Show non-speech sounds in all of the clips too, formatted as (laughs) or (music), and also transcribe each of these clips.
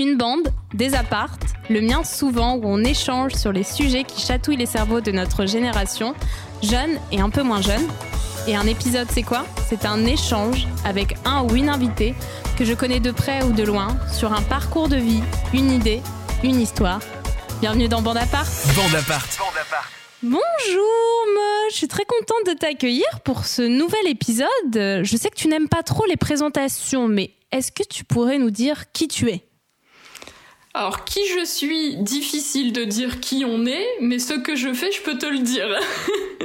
Une bande, des appartes, le mien souvent où on échange sur les sujets qui chatouillent les cerveaux de notre génération, jeunes et un peu moins jeunes. Et un épisode, c'est quoi? C'est un échange avec un ou une invitée que je connais de près ou de loin sur un parcours de vie, une idée, une histoire. Bienvenue dans Bande Apart. Bande Apart. Bonjour, Mo. je suis très contente de t'accueillir pour ce nouvel épisode. Je sais que tu n'aimes pas trop les présentations, mais est-ce que tu pourrais nous dire qui tu es? Alors, qui je suis, difficile de dire qui on est, mais ce que je fais, je peux te le dire.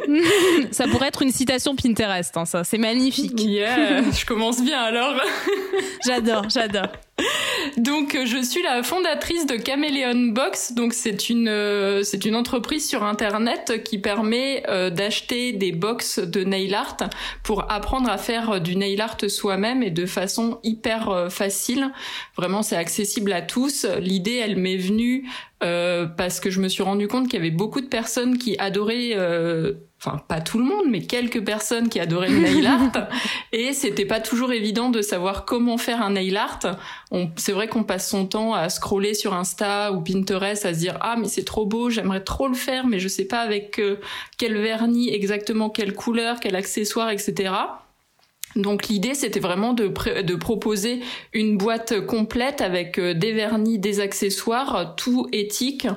(laughs) ça pourrait être une citation Pinterest, hein, ça, c'est magnifique. Yeah, je commence bien alors. (laughs) j'adore, j'adore. Donc je suis la fondatrice de Chameleon Box. Donc c'est une euh, c'est une entreprise sur internet qui permet euh, d'acheter des box de nail art pour apprendre à faire du nail art soi-même et de façon hyper euh, facile. Vraiment c'est accessible à tous. L'idée elle m'est venue parce que je me suis rendu compte qu'il y avait beaucoup de personnes qui adoraient enfin pas tout le monde, mais quelques personnes qui adoraient le nail art. (laughs) et c'était pas toujours évident de savoir comment faire un nail art. C'est vrai qu'on passe son temps à scroller sur Insta ou Pinterest, à se dire ah mais c'est trop beau, j'aimerais trop le faire, mais je sais pas avec euh, quel vernis, exactement quelle couleur, quel accessoire, etc. Donc l'idée, c'était vraiment de, de, proposer une boîte complète avec euh, des vernis, des accessoires, tout éthique,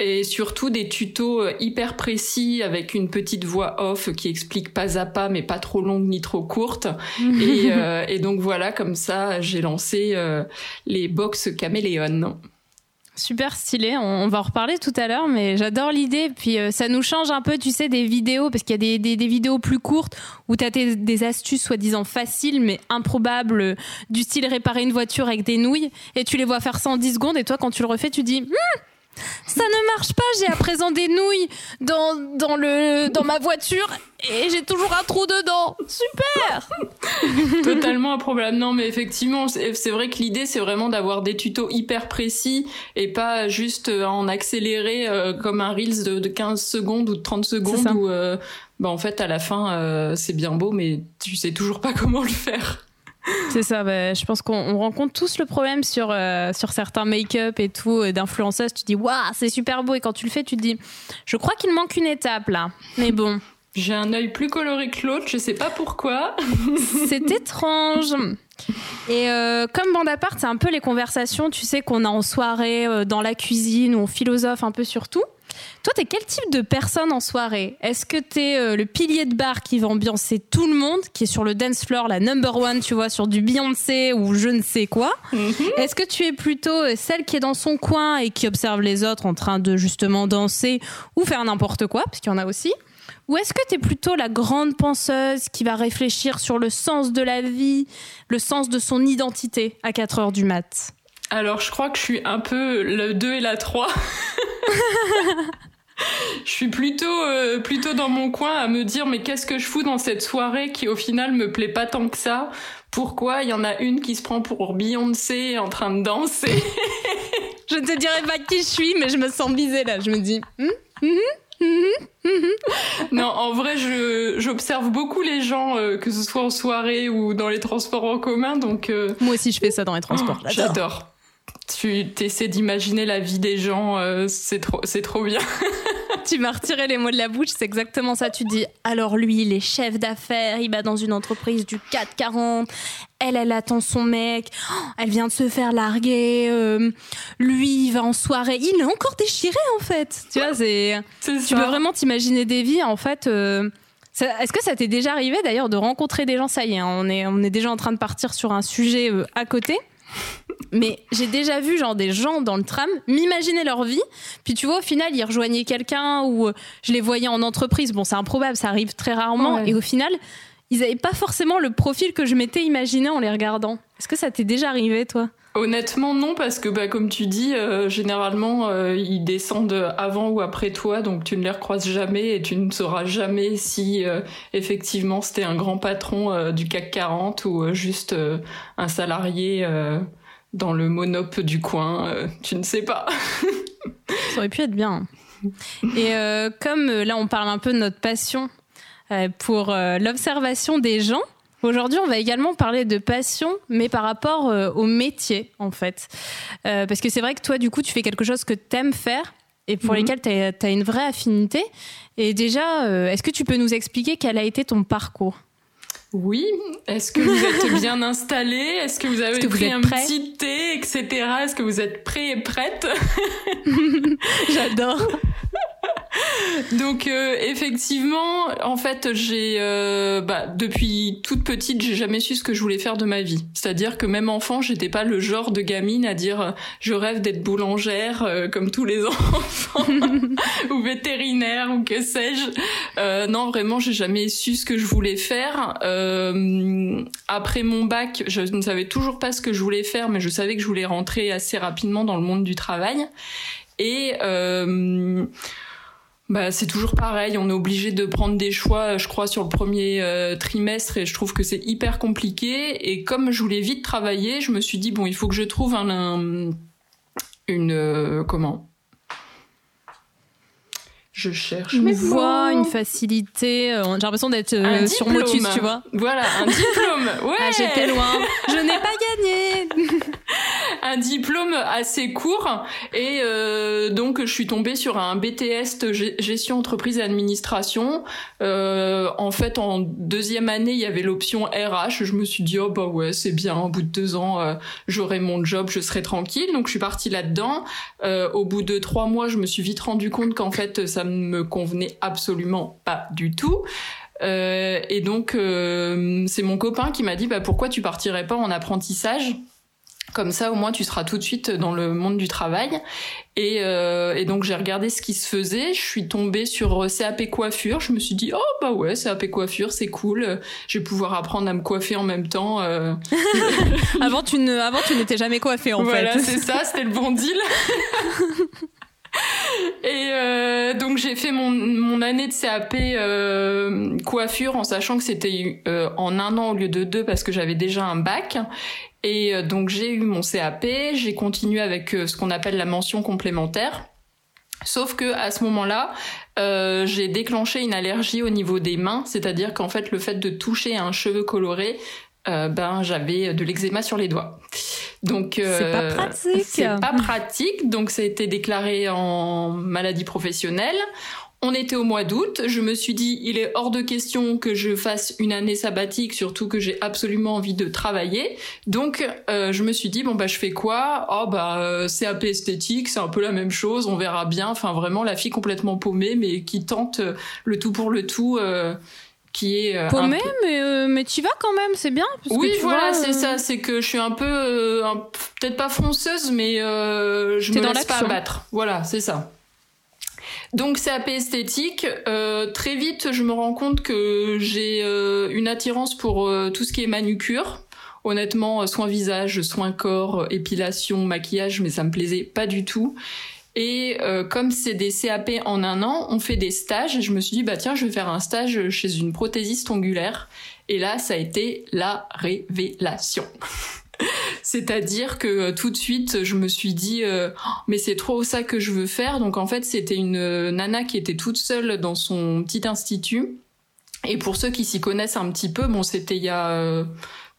et surtout des tutos euh, hyper précis avec une petite voix off qui explique pas à pas mais pas trop longue ni trop courte (laughs) et, euh, et, donc voilà comme ça j'ai lancé euh, les box caméléon Super stylé, on, va en reparler tout à l'heure, mais j'adore l'idée. Puis ça nous change un peu, tu sais, des vidéos, parce qu'il y a des, des, des, vidéos plus courtes où tu as des astuces soi-disant faciles, mais improbables, du style réparer une voiture avec des nouilles, et tu les vois faire ça en 10 secondes, et toi, quand tu le refais, tu dis, hm, ça ne marche pas, j'ai à présent des nouilles dans, dans, le, dans ma voiture et j'ai toujours un trou dedans. Super (laughs) Totalement un problème. Non, mais effectivement, c'est vrai que l'idée, c'est vraiment d'avoir des tutos hyper précis et pas juste euh, en accéléré euh, comme un Reels de, 15 secondes ou de 30 secondes où, euh, bah, en fait, à la fin, c'est bien beau, mais tu sais toujours pas (laughs) comment le faire. C'est ça, bah, je pense qu'on rencontre tous le problème sur, euh, sur certains make-up et tout, euh, d'influenceuses. Tu dis, waouh, c'est super beau. Et quand tu le fais, tu te dis, je crois qu'il manque une étape là. Mais bon. J'ai un œil plus coloré que l'autre, je sais pas pourquoi. (laughs) c'est étrange. Et euh, comme bande part, c'est un peu les conversations, tu sais, qu'on a en soirée, dans la cuisine, où on philosophe un peu sur tout. Toi, t'es quel type de personne en soirée? Est-ce que t'es euh, le pilier de bar qui va ambiancer tout le monde, qui est sur le dance floor, la number one, tu vois, sur du Beyoncé ou je ne sais quoi? Mhm. Est-ce que tu es plutôt euh, celle qui est dans son coin et qui observe les autres en train de justement danser ou faire n'importe quoi, parce qu'il y en a aussi? Ou est-ce que tu es plutôt la grande penseuse qui va réfléchir sur le sens de la vie, le sens de son identité à 4 heures du mat? Alors, je crois que je suis un peu le 2 et la 3. (laughs) je suis plutôt euh, plutôt dans mon coin à me dire mais qu'est-ce que je fous dans cette soirée qui au final me plaît pas tant que ça? Pourquoi? Il y en a une qui se prend pour Beyoncé en train de danser (laughs) Je ne te dirai pas qui je suis mais je me sens visée là, je me dis hum, hum, hum, non, en vrai, j'observe beaucoup les gens, euh, que ce soit en soirée ou dans les transports en commun, donc. Euh, Moi aussi, je fais ça dans les transports. J'adore tu essaies d'imaginer la vie des gens, euh, c'est trop, c'est trop bien. (laughs) tu m'as retiré les mots de la bouche, c'est exactement ça. Tu dis, alors lui, il est chef d'affaires, il va dans une entreprise du 440, elle, elle attend son mec, oh, elle vient de se faire larguer, euh, lui, il va en soirée, il est encore déchiré en fait. Tu vois, c'est, tu peux vraiment t'imaginer des vies en fait. Euh, est-ce que ça t'est déjà arrivé d'ailleurs de rencontrer des gens? Ça y est, hein, on est, on est déjà en train de partir sur un sujet à côté. Mais j'ai déjà vu genre des gens dans le tram m'imaginer leur vie, puis tu vois au final ils rejoignaient quelqu'un ou euh, je les voyais en entreprise. Bon, c'est improbable, ça arrive très rarement. Et au final, ils n'avaient pas forcément le profil que je m'étais imaginé en les regardant. Est-ce que ça t'est déjà arrivé toi? Honnêtement, non, parce que bah, comme tu dis, euh, généralement, euh, ils descendent avant ou après toi, donc tu ne les recroises jamais et tu ne sauras jamais si euh, effectivement c'était un grand patron du CAC 40 ou juste un salarié dans le monop du coin. tu ne sais pas. Ça aurait pu être bien. Et comme là, on parle un peu de notre passion pour l'observation des gens, Aujourd'hui, on va également parler de passion, mais par rapport euh, au métier, en fait. Euh, parce que c'est vrai que toi, du coup, tu fais quelque chose que tu aimes faire et pour Mhm. lesquels tu as, une vraie affinité. Et déjà, euh, est-ce que tu peux nous expliquer quel a été ton parcours? Oui. Est-ce que vous êtes bien installé? Est-ce que vous avez que vous pris êtes un prêt? petit thé, etc. Est-ce que vous êtes prêts et prêtes (laughs) (laughs) J'adore. (laughs) Donc euh, effectivement, en fait, j'ai euh, bah, depuis toute petite, j'ai jamais su ce que je voulais faire de ma vie. C'est-à-dire que même enfant, j'étais pas le genre de gamine à dire euh, je rêve d'être boulangère euh, comme tous les (laughs) enfants (laughs) ou vétérinaire ou que sais-je. Euh, non, vraiment, j'ai jamais su ce que je voulais faire. Euh, après mon bac, je ne savais toujours pas ce que je voulais faire, mais je savais que je voulais rentrer assez rapidement dans le monde du travail. Et euh, bah, c'est toujours pareil, on est obligé de prendre des choix, je crois, sur le premier euh, trimestre et je trouve que c'est hyper compliqué. Et comme je voulais vite travailler, je me suis dit, bon, il faut que je trouve un, un- une... euh, comment? Je cherche Une mots. une facilité. euh, J'ai l'impression d'être euh, sur. Motus, tu vois. Voilà, un diplôme. Ouais. (laughs) Ah, j'étais loin. Je n'ai pas gagné. (laughs) un diplôme assez court et euh, donc je suis tombée sur un BTS gestion entreprise et administration. Euh, en fait, en deuxième année, il y avait l'option RH. Je me suis dit oh bah ouais c'est bien. Au bout de deux ans, euh, j'aurai mon job, je serai tranquille. Donc je suis partie là-dedans. Euh, au bout de trois mois, je me suis vite rendu compte qu'en fait ça ne me convenait absolument pas du tout. Euh, et donc euh, c'est mon copain qui m'a dit bah pourquoi tu partirais pas en apprentissage? Comme ça, au moins, tu seras tout de suite dans le monde du travail. Et, euh, et donc, j'ai regardé ce qui se faisait. Je suis tombée sur euh, CAP coiffure. Je me suis dit, oh bah ouais, CAP coiffure, c'est cool. Je vais pouvoir apprendre à me coiffer en même temps. euh. (laughs) Avant, tu ne, avant, tu n'étais jamais coiffée, en voilà, fait. c'est ça, c'était le bon deal. (laughs) Et euh, donc j'ai fait mon, mon année de CAP euh, coiffure en sachant que c'était euh, en un an au lieu de deux parce que j'avais déjà un bac. Et euh, donc j'ai eu mon CAP, j'ai continué avec euh, ce qu'on appelle la mention complémentaire. Sauf que à ce moment-là, euh, j'ai déclenché une allergie au niveau des mains, c'est-à-dire qu'en fait le fait de toucher un cheveu coloré, euh, ben j'avais de l'eczéma sur les doigts. Donc euh, C'est pas pratique. C'est pas pratique, donc ça a été déclaré en maladie professionnelle. On était au mois d'août, je me suis dit il est hors de question que je fasse une année sabbatique, surtout que j'ai absolument envie de travailler. Donc euh, je me suis dit bon bah je fais quoi? Oh bah euh, CAP esthétique, c'est un peu la même chose, on verra bien. Enfin vraiment la fille complètement paumée mais qui tente euh, le tout pour le tout. euh, qui est euh, Paumée, peu- mais, euh, mais tu vas quand même, c'est bien. parce que oui, tu voilà, c'est ça. C'est que je suis un peu, euh, un- peut-être pas fonceuse, mais euh, je me laisse pas abattre. Voilà, c'est ça. Donc CAP esthétique. Euh, très vite, je me rends compte que j'ai euh, une attirance pour euh, tout ce qui est manucure. Honnêtement, soins visage, soins corps, épilation, maquillage, mais ça me plaisait pas du tout. Et comme c'est des CAP en un an, on fait des stages. Et je me suis dit, bah tiens, je vais faire un stage chez une prothésiste ongulaire. Et là, ça a été la révélation. (laughs) C'est-à-dire que euh, tout de suite, je me suis dit, euh, Oh, mais c'est trop ça que je veux faire. Donc en fait, c'était une euh, nana qui était toute seule dans son petit institut. Et pour ceux qui s'y connaissent un petit peu, bon, c'était il y a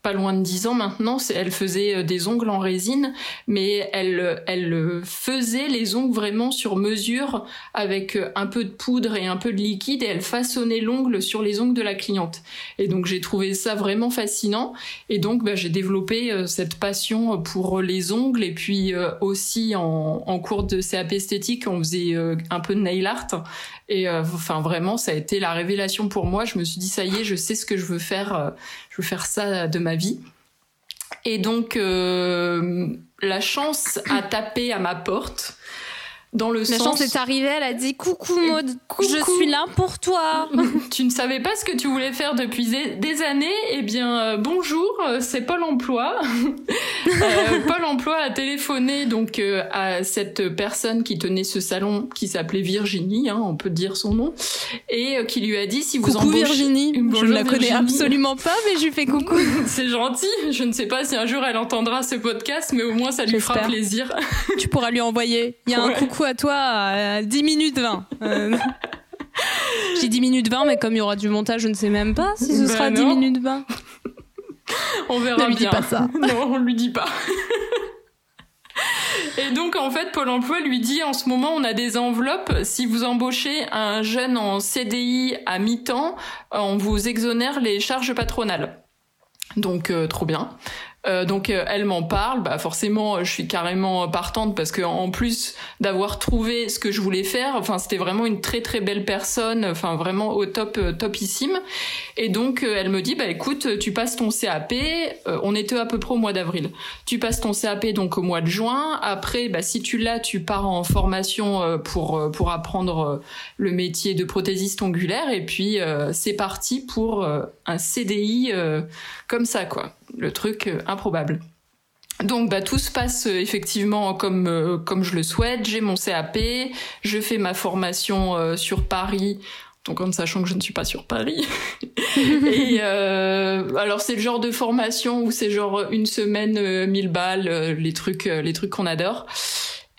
pas loin de 10 ans maintenant, elle faisait euh, des ongles en résine, mais elle, elle faisait les ongles vraiment sur mesure avec euh, un peu de poudre et un peu de liquide et elle façonnait l'ongle sur les ongles de la cliente. Et donc j'ai trouvé ça vraiment fascinant et donc bah, j'ai développé euh, cette passion pour les ongles et puis aussi en, en cours de CAP esthétique on faisait un peu de nail art et euh, enfin vraiment ça a été la révélation pour moi. Je me suis dit ça y est, je sais ce que je veux faire, euh, je veux faire ça de ma vie. Et donc euh, la chance a tapé à ma porte dans le La sens chance est arrivée, elle a dit coucou Maud, Coucou. je suis là pour toi. (laughs) tu ne savais pas ce que tu voulais faire depuis des- années, eh bien euh, bonjour, euh, c'est Pôle Emploi. (laughs) Euh, Pôle Emploi a téléphoné donc euh, à cette personne qui tenait ce salon qui s'appelait Virginie, hein, on peut dire son nom, et qui lui a dit si vous coucou embauchez Virginie, je ne la connais absolument pas, mais je lui fais coucou. (laughs) c'est gentil. Je ne sais pas si un jour elle entendra ce podcast, mais au moins ça lui fera plaisir. tu pourras lui envoyer. Il y a un Ouais. À toi à 10 minutes 20. Euh, (laughs) dis 10 minutes 20, mais comme il y aura du montage, je ne sais même pas si ce Bah sera 10 non. minutes 20. on verra ne lui bien. Dis pas ça. (laughs) non, on lui dit pas. Et donc en fait, Pôle Emploi lui dit en ce moment on a des enveloppes. Si vous embauchez un jeune en CDI à mi-temps, on vous exonère les charges patronales. Donc euh, trop bien. Euh, donc euh, elle m'en parle, bah forcément je suis carrément partante parce que en plus d'avoir trouvé ce que je voulais faire, enfin c'était vraiment une très très belle personne, enfin vraiment au top euh, topissime. Et donc euh, elle me dit bah écoute tu passes ton CAP, euh, on était à peu près au mois d'avril. Tu passes ton CAP donc au mois de juin. Après bah si tu l'as tu pars en formation euh, pour euh, pour apprendre euh, le métier de prothésiste ongulaire et puis euh, c'est parti pour euh, un CDI euh, comme ça quoi le truc euh, improbable. Donc bah tout se passe euh, effectivement comme euh, comme je le souhaite. J'ai mon CAP, je fais ma formation euh, sur Paris. Donc en sachant que je ne suis pas sur Paris. (laughs) et euh, alors c'est le genre de formation où c'est genre une semaine, euh, 1000 balles, les trucs les trucs qu'on adore.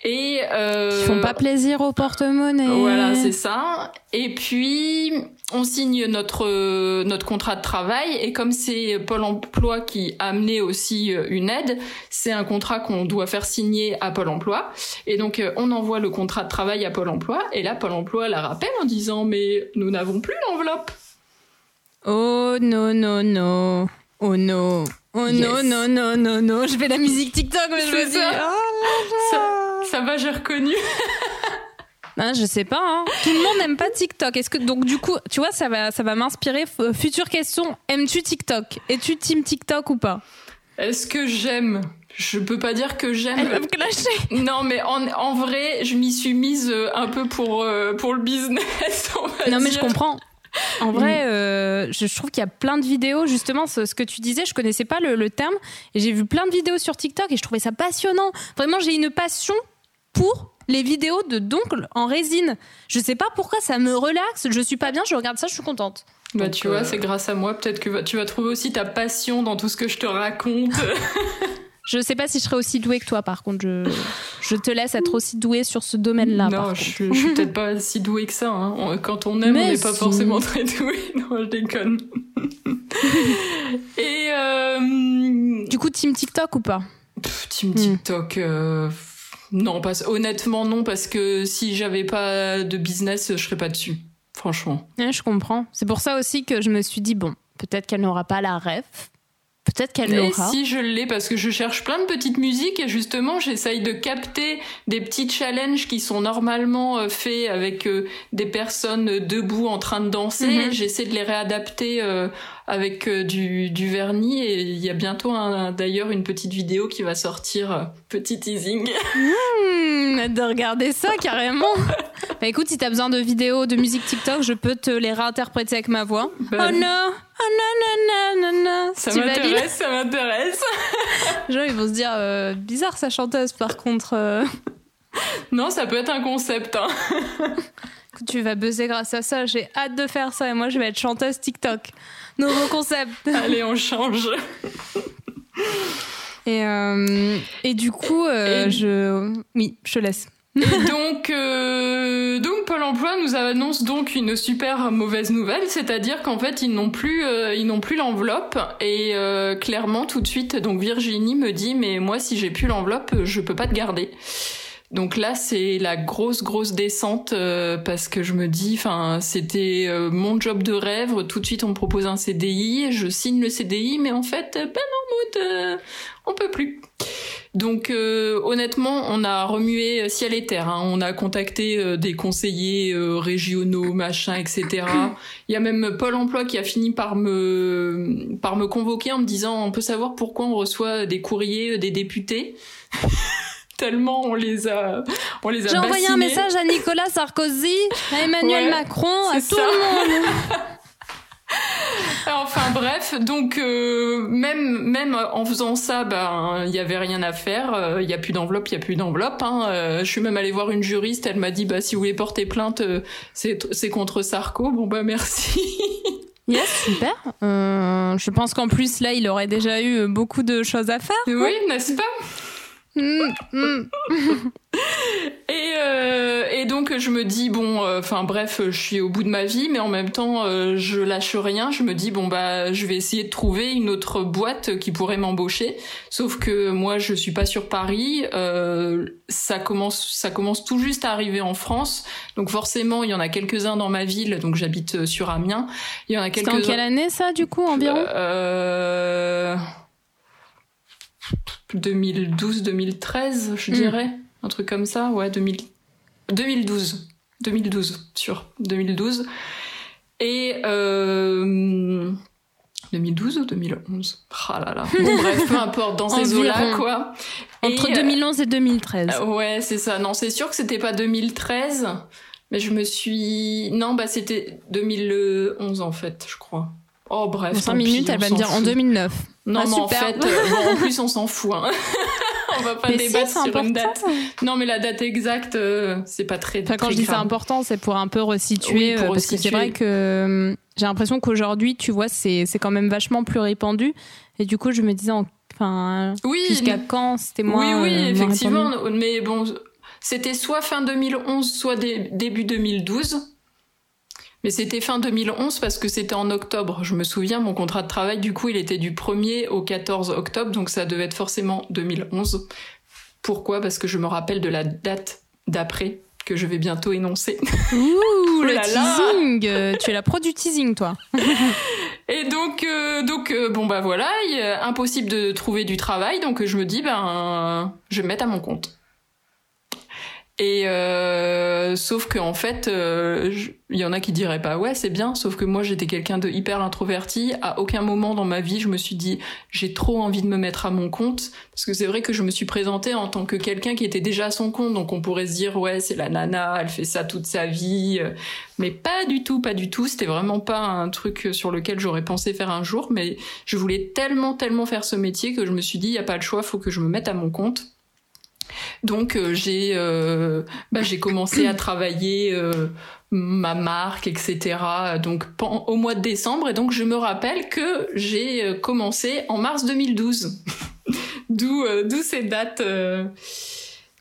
Et euh, Ils font pas plaisir au porte-monnaie. voilà, c'est ça. Et puis, on signe notre euh, notre contrat de travail. Et comme c'est Pôle Emploi qui a amené aussi euh, une aide, c'est un contrat qu'on doit faire signer à Pôle Emploi. Et donc, euh, on envoie le contrat de travail à Pôle Emploi. Et là, Pôle Emploi la rappelle en disant mais nous n'avons plus l'enveloppe. Oh non, non, non. Oh non. Oh Yes. non, non, non, non, non. Je fais la musique TikTok, mais je me dis. Oh là là. Ça va, j'ai reconnu. (laughs) Ah, je sais pas. Hein. Tout le monde n'aime pas TikTok. Est-ce que donc du coup, tu vois, ça va, ça va m'inspirer. F- Future question aimes-tu TikTok? Es-tu team TikTok ou pas? Est-ce que j'aime? Je peux pas dire que j'aime. Elle va me clasher. Non, mais en, en vrai, je m'y suis mise euh, un peu pour, euh, pour le business. (laughs) on va Non mais je comprends. En vrai, euh, je, je trouve qu'il y a plein de vidéos, justement, ce, ce que tu disais, je connaissais pas le, le terme, et j'ai vu plein de vidéos sur TikTok et je trouvais ça passionnant. Vraiment, j'ai une passion pour les vidéos de d'oncles en résine. Je sais pas pourquoi, ça me relaxe, je suis pas bien, je regarde ça, je suis contente. Bah, Donc, tu vois, euh, c'est grâce à moi. Peut-être que tu vas trouver aussi ta passion dans tout ce que je te raconte. (laughs) Je sais pas si je serais aussi douée que toi, par contre, je, je te laisse être aussi douée sur ce domaine-là. non, je, suis- je suis peut-être pas si douée que ça. hein. On- Quand on aime, Mais on n'est pas forcément très doué. (laughs) Non, je déconne. (laughs) Et euh, Du coup, team TikTok ou pas? Pff, Team Hmm. TikTok. euh, non, pas, honnêtement non, parce que si j'avais pas de business, je serais pas dessus. Franchement. Ouais, Je comprends. C'est pour ça aussi que je me suis dit, bon, peut-être qu'elle n'aura pas la ref, peut-être qu'elle l'aura. si je l'ai, parce que je cherche plein de petites musiques et justement j'essaye de capter des petits challenges qui sont normalement euh, faits avec euh, des personnes euh, debout en train de danser. Mhm. J'essaie de les réadapter avec euh, du, du vernis et il y a bientôt un- d'ailleurs une petite vidéo qui va sortir, euh, petit teasing. (laughs) Hâte de regarder ça carrément. bah écoute, si t'as besoin de vidéos de musique TikTok, je peux te les réinterpréter avec ma voix. Bah, oh non, oh non, non, non, non, non. ça m'intéresse, ça m'intéresse. (laughs) Les gens, ils vont se dire, euh, bizarre sa chanteuse par contre. euh. Non, ça peut être un concept. Hein. (laughs) Tu vas buzzer grâce à ça. J'ai hâte de faire ça et moi, je vais être chanteuse TikTok. Nouveau concept. (laughs) Allez, on change. Et, euh, et du coup, euh, Et- je. Oui, je te laisse. Et donc, euh, donc Pôle Emploi nous annonce donc une super mauvaise nouvelle, c'est-à-dire qu'en fait ils n'ont plus, euh, ils n'ont plus l'enveloppe et euh, clairement tout de suite, donc Virginie me dit mais moi si j'ai plus l'enveloppe, je peux pas te garder. Donc là c'est la grosse grosse descente euh, parce que je me dis, enfin c'était euh, mon job de rêve, tout de suite on me propose un CDI, je signe le CDI, mais en fait ben non Maud, euh, on peut plus. Donc euh, honnêtement, on a remué ciel et terre. hein. On a contacté des conseillers régionaux, machin, etc. Il y a même Pôle Emploi qui a fini par me par me convoquer en me disant on peut savoir pourquoi on reçoit des courriers des députés? Tellement on les a on les a J'ai envoyé un message à Nicolas Sarkozy, à Emmanuel Ouais, Macron, à tout ça. le monde. (laughs) Enfin bref, donc euh, même même en faisant ça, ben il y avait rien à faire. euh, Il y a plus d'enveloppe, il y a plus d'enveloppe. Hein. Euh, je suis même allée voir une juriste. Elle m'a dit bah si vous voulez porter plainte, euh, c'est c'est contre Sarko. Bon bah merci. (laughs) Yes, super. Euh, je pense qu'en plus, là, il aurait déjà eu beaucoup de choses à faire. oui, n'est-ce pas? Mm, mm. (laughs) Et, euh, et donc je me dis bon, euh, enfin bref, je suis au bout de ma vie, mais en même temps euh, je lâche rien. Je me dis bon bah je vais essayer de trouver une autre boîte qui pourrait m'embaucher. Sauf que moi je suis pas sur Paris. Euh, ça commence, ça commence tout juste à arriver en France. Donc forcément il y en a quelques uns dans ma ville. Donc j'habite sur Amiens. Il y en a quelques. en quelle année ça du coup environ? Euh... 2012-2013, je hmm. dirais. Un truc comme ça, ouais, 2000... 2012. 2012, sur 2012. Et... Euh... 2012 ou 2011 Ah là là. Bon bref, peu importe, dans ces eaux-là, quoi. Entre 2011 et 2013. Euh, ouais, c'est ça. Non, c'est sûr que c'était pas 2013, mais je me suis... Non, bah c'était 2011 en fait, je crois. Oh bref. Dans 5 minutes, elle va me dire en 2009. Non, ah, mais en fait, euh, en (laughs) plus, on s'en fout. Hein. (laughs) on va pas débattre sur une date. Non, mais la date exacte, euh, c'est pas très. Enfin, quand je dis c'est important, c'est pour un peu resituer, euh, parce que c'est vrai que j'ai l'impression qu'aujourd'hui, tu vois, c'est c'est quand même vachement plus répandu. Et du coup, je me disais, enfin, oui, jusqu'à quand c'était moins. Oui, oui, effectivement. Mais bon, c'était soit fin 2011, soit début 2012. Mais c'était fin 2011 parce que c'était en octobre. Je me souviens, mon contrat de travail, du coup, il était du 1er au 14 octobre, donc ça devait être forcément 2011. Pourquoi? Parce que je me rappelle de la date d'après que je vais bientôt énoncer. Ouh, (laughs) le teasing Tu es la pro du teasing, toi. (laughs) Et donc, euh, donc euh, bon bah voilà, impossible de trouver du travail, donc je me dis ben, je vais me mettre à mon compte. Et euh, sauf que en fait, euh, il y en a qui diraient pas ouais c'est bien. Sauf que moi j'étais quelqu'un de hyper introverti. À aucun moment dans ma vie je me suis dit j'ai trop envie de me mettre à mon compte parce que c'est vrai que je me suis présentée en tant que quelqu'un qui était déjà à son compte. Donc on pourrait se dire ouais c'est la nana, elle fait ça toute sa vie. Mais pas du tout, pas du tout. C'était vraiment pas un truc sur lequel j'aurais pensé faire un jour. Mais je voulais tellement tellement faire ce métier que je me suis dit y a pas le choix, faut que je me mette à mon compte. Donc euh, j'ai euh, bah, j'ai commencé à travailler euh, ma marque, etc. Donc au mois de décembre et donc je me rappelle que j'ai commencé en mars 2012. (laughs) d'où d'où ces dates.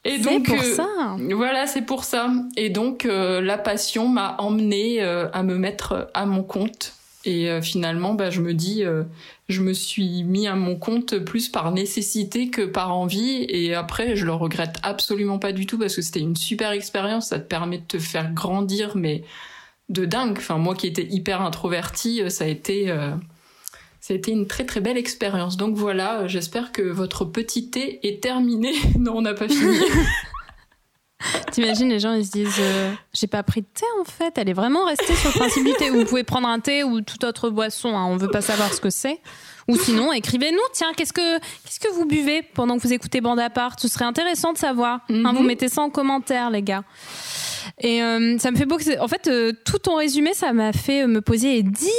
Et donc pour ça. Voilà, c'est pour ça. Et donc la passion m'a emmené à me mettre à mon compte. Et finalement, bah, je me dis, je me suis mis à mon compte plus par nécessité que par envie. Et après, je le regrette absolument pas du tout parce que c'était une super expérience. Ça te permet de te faire grandir, mais de dingue. Enfin, moi qui étais hyper introvertie, euh, ça a été, euh, ça a été une très très belle expérience. Donc voilà, j'espère que votre petit thé est terminé. (laughs) non, on n'a pas fini. (laughs) T'imagines, les gens, ils se disent euh, J'ai pas pris de thé en fait, elle est vraiment restée sur le principe du thé. Vous pouvez prendre un thé ou toute autre boisson, hein. on veut pas savoir ce que c'est. Ou sinon, écrivez-nous, tiens, qu'est-ce que, qu'est-ce que vous buvez pendant que vous écoutez Bande à part? Ce serait intéressant de savoir. Hein, vous mhm. mettez ça en commentaire, les gars. Et euh, ça me fait beau que. En fait, euh, tout ton résumé, ça m'a fait me poser 10 000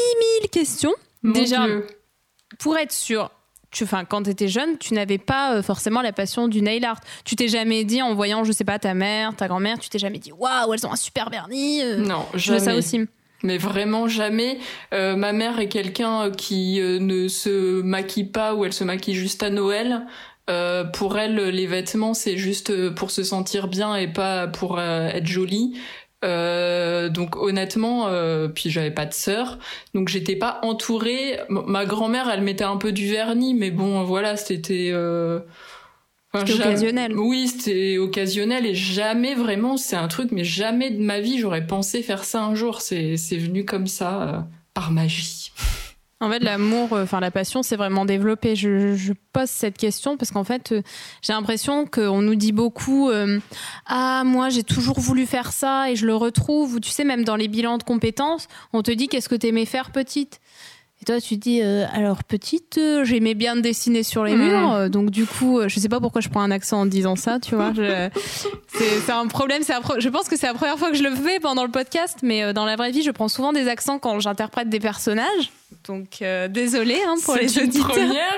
questions. Déjà, pour être sûr, tu, enfin, quand tu étais jeune, tu n'avais pas euh, forcément la passion du nail art. Tu t'es jamais dit, en voyant, je sais pas, ta mère, ta grand-mère, tu t'es jamais dit, waouh, elles ont un super vernis. non, je veux ça aussi mais vraiment jamais. Euh, ma mère est quelqu'un qui euh, ne se maquille pas ou elle se maquille juste à Noël. Euh, pour elle, les vêtements, c'est juste pour se sentir bien et pas pour être jolie. Donc honnêtement, puis j'avais pas de sœur, donc j'étais pas entourée. ma grand-mère, elle mettait un peu du vernis, mais bon, voilà, c'était c'était occasionnel. Oui, c'était occasionnel et jamais vraiment, c'est un truc, mais jamais de ma vie j'aurais pensé faire ça un jour. C'est venu comme ça, euh, par magie. En fait, l'amour, euh, enfin la passion, c'est vraiment développé. Je, je, pose cette question parce qu'en fait, euh, j'ai l'impression qu'on nous dit beaucoup Ah, moi, j'ai toujours voulu faire ça et je le retrouve. Ou tu sais, même dans les bilans de compétences, on te dit Qu'est-ce que tu aimais faire petite? Et toi, tu dis, euh, alors petite, euh, j'aimais bien dessiner sur les murs, euh, donc du coup, je sais pas pourquoi je prends un accent en disant ça, tu vois. (laughs) c'est un problème. je pense que c'est la première fois que je le fais pendant le podcast, mais dans la vraie vie, je prends souvent des accents quand j'interprète des personnages. Donc désolé hein, pour les auditeurs. C'est une première.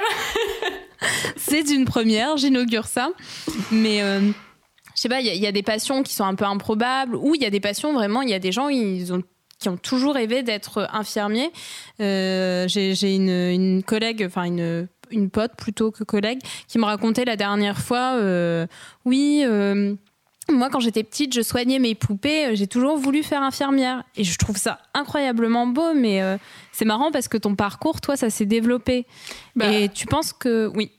(laughs) c'est une première. J'inaugure ça, mais. je sais pas, il y, y, a des passions qui sont un peu improbables, ou il y a des passions vraiment, il y a des gens, ils ont qui ont toujours rêvé d'être infirmiers. Euh, j'ai une, une, collègue, enfin une, une pote plutôt que collègue, qui me racontait la dernière fois, euh, oui. Moi, quand j'étais petite, je soignais mes poupées. euh, J'ai toujours voulu faire infirmière. Et je trouve ça incroyablement beau, mais euh, c'est marrant parce que ton parcours, toi, ça s'est développé. Bah, et tu penses que. Oui.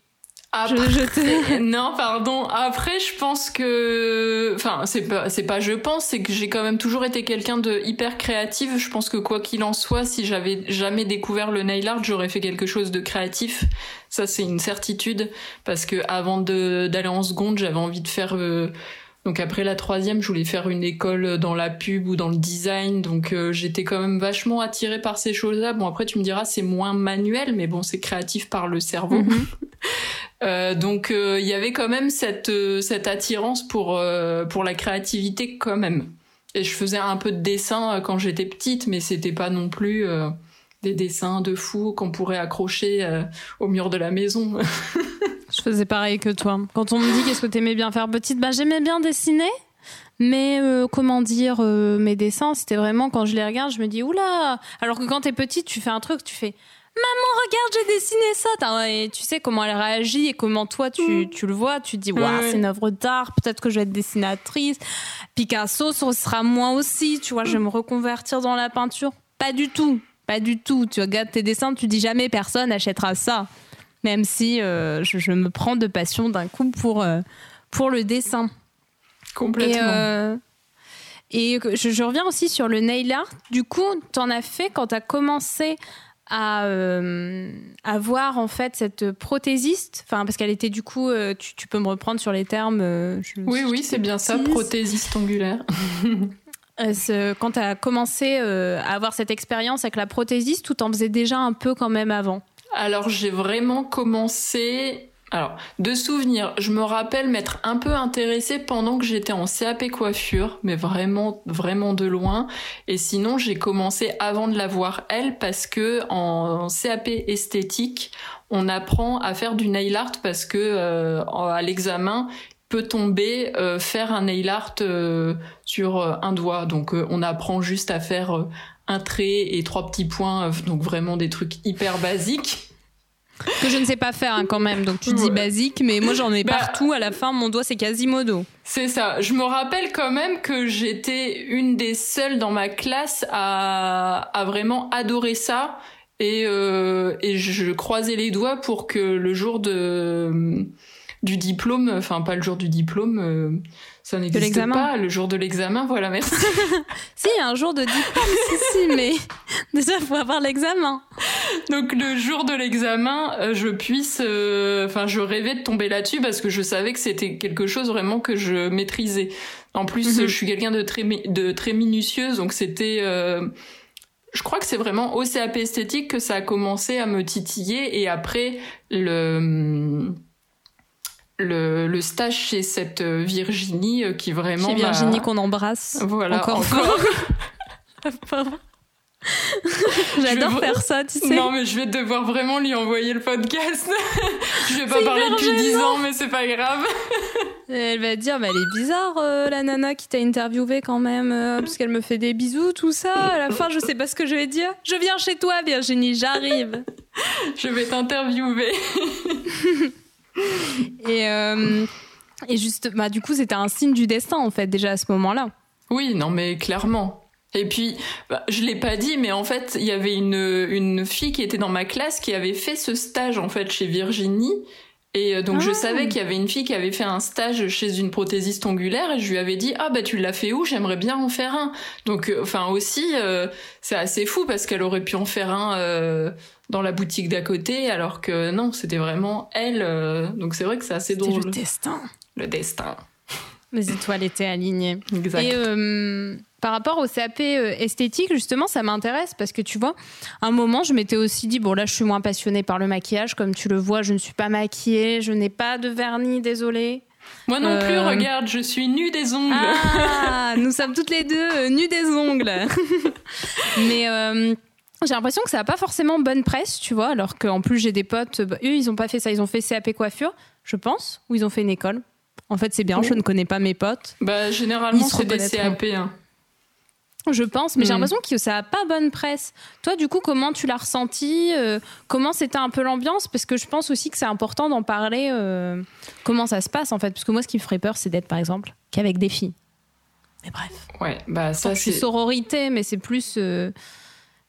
Après, Je- je te- (laughs) non, pardon. Après, je pense que, enfin, c'est pas, c'est pas je pense, c'est que j'ai quand même toujours été quelqu'un de hyper créatif. Je pense que quoi qu'il en soit, si j'avais jamais découvert le nail art, j'aurais fait quelque chose de créatif. Ça, c'est une certitude, parce que avant d'aller en seconde, j'avais envie de faire. euh, donc après la troisième, je voulais faire une école dans la pub ou dans le design. Donc euh, j'étais quand même vachement attirée par ces choses-là. Bon après tu me diras c'est moins manuel, mais bon c'est créatif par le cerveau. Mhm. (laughs) Euh, donc euh, il y avait quand même cette euh, cette attirance pour pour la créativité quand même. Et je faisais un peu de dessin quand j'étais petite, mais c'était pas non plus des dessins de fou qu'on pourrait accrocher au mur de la maison. (laughs) Je faisais pareil que toi. Quand on me dit qu'est-ce que t'aimais bien faire petite, bah, j'aimais bien dessiner. Mais euh, comment dire, euh, mes dessins, c'était vraiment quand je les regarde, je me dis oula. Alors que quand t'es petite, tu fais un truc, tu fais maman, regarde, j'ai dessiné ça. Et tu sais comment elle réagit et comment toi tu, tu le vois. Tu te dis waouh, Ouais. c'est une œuvre d'art. Peut-être que je vais être dessinatrice. Picasso, ce sera moi aussi. Tu vois, je vais me reconvertir dans la peinture. Pas du tout, pas du tout. Tu regardes tes dessins, tu dis jamais personne achètera ça même si euh, je, je me prends de passion d'un coup pour, euh, pour le dessin. Complètement. Et, euh, et je, je reviens aussi sur le nail art. Du coup, tu en as fait quand tu as commencé à, euh, à voir en fait cette prothésiste, enfin parce qu'elle était du coup, euh, tu, tu peux me reprendre sur les termes. euh, je- oui, oui, c'est bien ça, prothésiste angulaire. (laughs) Quand tu as commencé à avoir cette expérience avec la prothésiste, tout en faisais déjà un peu quand même avant. Alors j'ai vraiment commencé. Alors, de souvenirs, je me rappelle m'être un peu intéressée pendant que j'étais en CAP coiffure, mais vraiment, vraiment de loin. Et sinon, j'ai commencé avant de la voir elle parce que en CAP esthétique, on apprend à faire du nail art parce que euh, à l'examen peut tomber euh, faire un nail art euh, sur euh, un doigt. Donc on apprend juste à faire un trait et trois petits points, euh, donc vraiment des trucs hyper basiques. Que je ne sais pas faire hein, quand même, donc tu dis Ouais. basique, mais moi j'en ai Bah, partout. À la fin, mon doigt c'est Quasimodo. C'est ça. Je me rappelle quand même que j'étais une des seules dans ma classe à, à vraiment adorer ça. Et, euh, et je croisais les doigts pour que le jour de, du diplôme, enfin pas le jour du diplôme, euh, ça n'existe pas. Le jour de l'examen, voilà, merci. (laughs) Si, un jour de diplôme, si, si, (laughs) mais déjà faut avoir l'examen. Donc le jour de l'examen, euh, je puisse, euh, enfin je rêvais de tomber là-dessus parce que je savais que c'était quelque chose vraiment que je maîtrisais. En plus, Mhm. je suis quelqu'un de très de très minutieuse, donc c'était, euh, je crois que c'est vraiment au CAP esthétique que ça a commencé à me titiller et après le le, le stage chez cette euh, Virginie euh, qui vraiment Chez Virginie qu'on embrasse. voilà encore. encore. (laughs) (laughs) J'adore faire ça, tu sais. Non, mais je vais devoir vraiment lui envoyer le podcast. (laughs) je vais pas parler depuis 10 gênant. ans, mais c'est pas grave. Elle va dire, mais elle est bizarre, euh, la nana qui t'a interviewé quand même, euh, parce qu'elle me fait des bisous, tout ça. À la fin, je sais pas ce que je vais dire. Je viens chez toi, Virginie, j'arrive. Je vais t'interviewer. (laughs) Et, euh, et juste, bah, du coup, c'était un signe du destin, en fait, déjà à ce moment-là. Oui, non, mais clairement. Et puis, bah, je l'ai pas dit, mais en fait, il y avait une, une fille qui était dans ma classe qui avait fait ce stage, en fait, chez Virginie. Et euh, donc, je Ah. savais qu'il y avait une fille qui avait fait un stage chez une prothésiste ongulaire et je lui avais dit, ah, bah, tu l'as fait où? J'aimerais bien en faire un. Donc, euh, enfin, aussi, euh, c'est assez fou parce qu'elle aurait pu en faire un, euh, dans la boutique d'à côté, alors que non, c'était vraiment elle. euh, donc, c'est vrai que c'est assez drôle. le destin. Le destin. Les étoiles étaient alignées. Exact. Et euh, par rapport au CAP euh, esthétique, justement, ça m'intéresse parce que tu vois, à un moment, je m'étais aussi dit, bon là, je suis moins passionnée par le maquillage, comme tu le vois, je ne suis pas maquillée, je n'ai pas de vernis, désolée. Moi non plus, Euh, regarde, je suis nue des ongles. Ah, nous sommes toutes les deux euh, nues des ongles. (laughs) Mais euh, j'ai l'impression que ça n'a pas forcément bonne presse, tu vois, alors qu'en plus j'ai des potes, bah, eux, ils n'ont pas fait ça, ils ont fait CAP coiffure, je pense, ou ils ont fait une école. En fait, c'est bien, je ne connais pas mes potes. Bah, généralement, c'est des. CAP. hein. Je pense, mais j'ai Mm. l'impression que ça n'a pas bonne presse. Toi, du coup, comment tu l'as ressenti euh, Comment c'était un peu l'ambiance? Parce que je pense aussi que c'est important d'en parler. euh, comment ça se passe, en fait Parce que moi, ce qui me ferait peur, c'est d'être, par exemple, qu'avec des filles. Mais bref. Ouais, bah ça c'est sororité, mais c'est plus euh,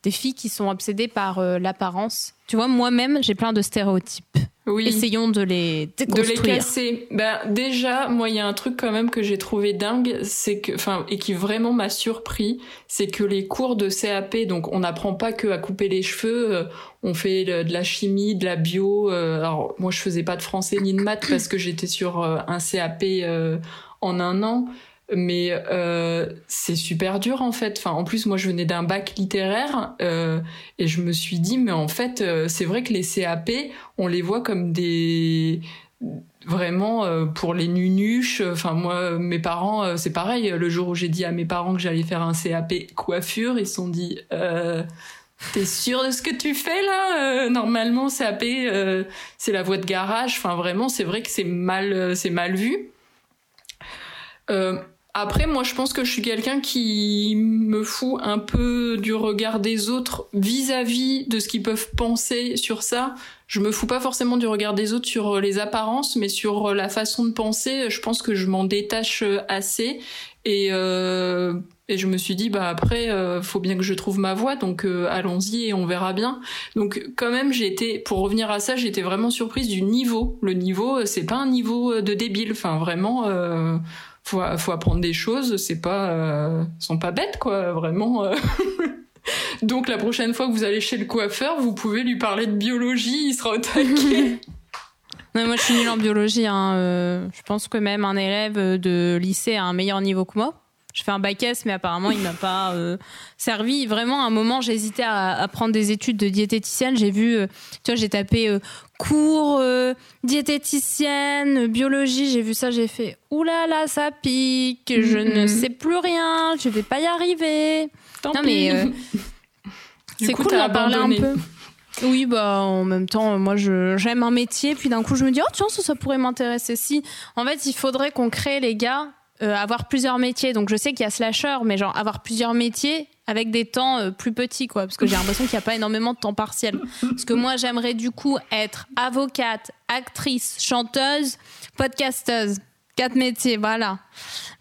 des filles qui sont obsédées par euh, l'apparence. Tu vois, moi-même, j'ai plein de stéréotypes. Oui. Essayons de les De les casser. Ben, déjà, moi, il y a un truc quand même que j'ai trouvé dingue, c'est que, enfin, et qui vraiment m'a surpris, c'est que les cours de CAP, donc on n'apprend pas que à couper les cheveux, euh, on fait de la chimie, de la bio. alors, moi, je faisais pas de français ni de maths parce que j'étais sur un CAP en un an mais euh, c'est super dur en fait. Enfin, en plus, moi, je venais d'un bac littéraire euh, et je me suis dit, mais en fait, euh, c'est vrai que les CAP, on les voit comme des vraiment euh, pour les nunuches. Enfin, moi, mes parents, euh, c'est pareil. Le jour où j'ai dit à mes parents que j'allais faire un CAP coiffure, ils se sont dit. T'es sûr de ce que tu fais là Normalement, CAP, c'est la voie de garage. Enfin, vraiment, c'est vrai que c'est mal, c'est mal vu. Euh, après, moi, je pense que je suis quelqu'un qui me fout un peu du regard des autres vis-à-vis de ce qu'ils peuvent penser sur ça. Je me fous pas forcément du regard des autres sur les apparences, mais sur la façon de penser, je pense que je m'en détache assez. Et, euh, et je me suis dit, bah après, euh, faut bien que je trouve ma voie, donc euh, allons-y et on verra bien. Donc quand même, j'ai été, pour revenir à ça, j'étais vraiment surprise du niveau. Le niveau, c'est pas un niveau de débile. Enfin, vraiment faut, faut apprendre des choses, c'est pas, euh, sont pas bêtes quoi, vraiment. Euh. (laughs) Donc la prochaine fois que vous allez chez le coiffeur, vous pouvez lui parler de biologie, il sera au taquet. (laughs) moi je suis nulle en biologie. Hein. Euh, je pense que même un élève de lycée a un meilleur niveau que moi je fais un bac S, mais apparemment, il m'a pas euh, servi. Vraiment, à un moment, j'hésitais à, à, prendre des études de diététicienne. J'ai vu, euh, tu vois, j'ai tapé euh, cours diététicienne, biologie. J'ai vu ça, j'ai fait, oulala, là là, ça pique. Je ne mm-hmm. sais plus rien. Je vais pas y arriver. Tant non, mais (laughs) c'est cool d'en parler un peu. Oui, bah en même temps, moi j'aime un métier, puis d'un coup je me dis oh tiens ça, ça pourrait m'intéresser. Si en fait il faudrait qu'on crée les gars euh, avoir plusieurs métiers. Donc je sais qu'il y a slasher, mais genre avoir plusieurs métiers avec des temps euh, plus petits, quoi. Parce que j'ai l'impression qu'il n'y a pas énormément de temps partiel. Parce que moi, j'aimerais du coup être avocate, actrice, chanteuse, podcasteuse. Quatre métiers, voilà.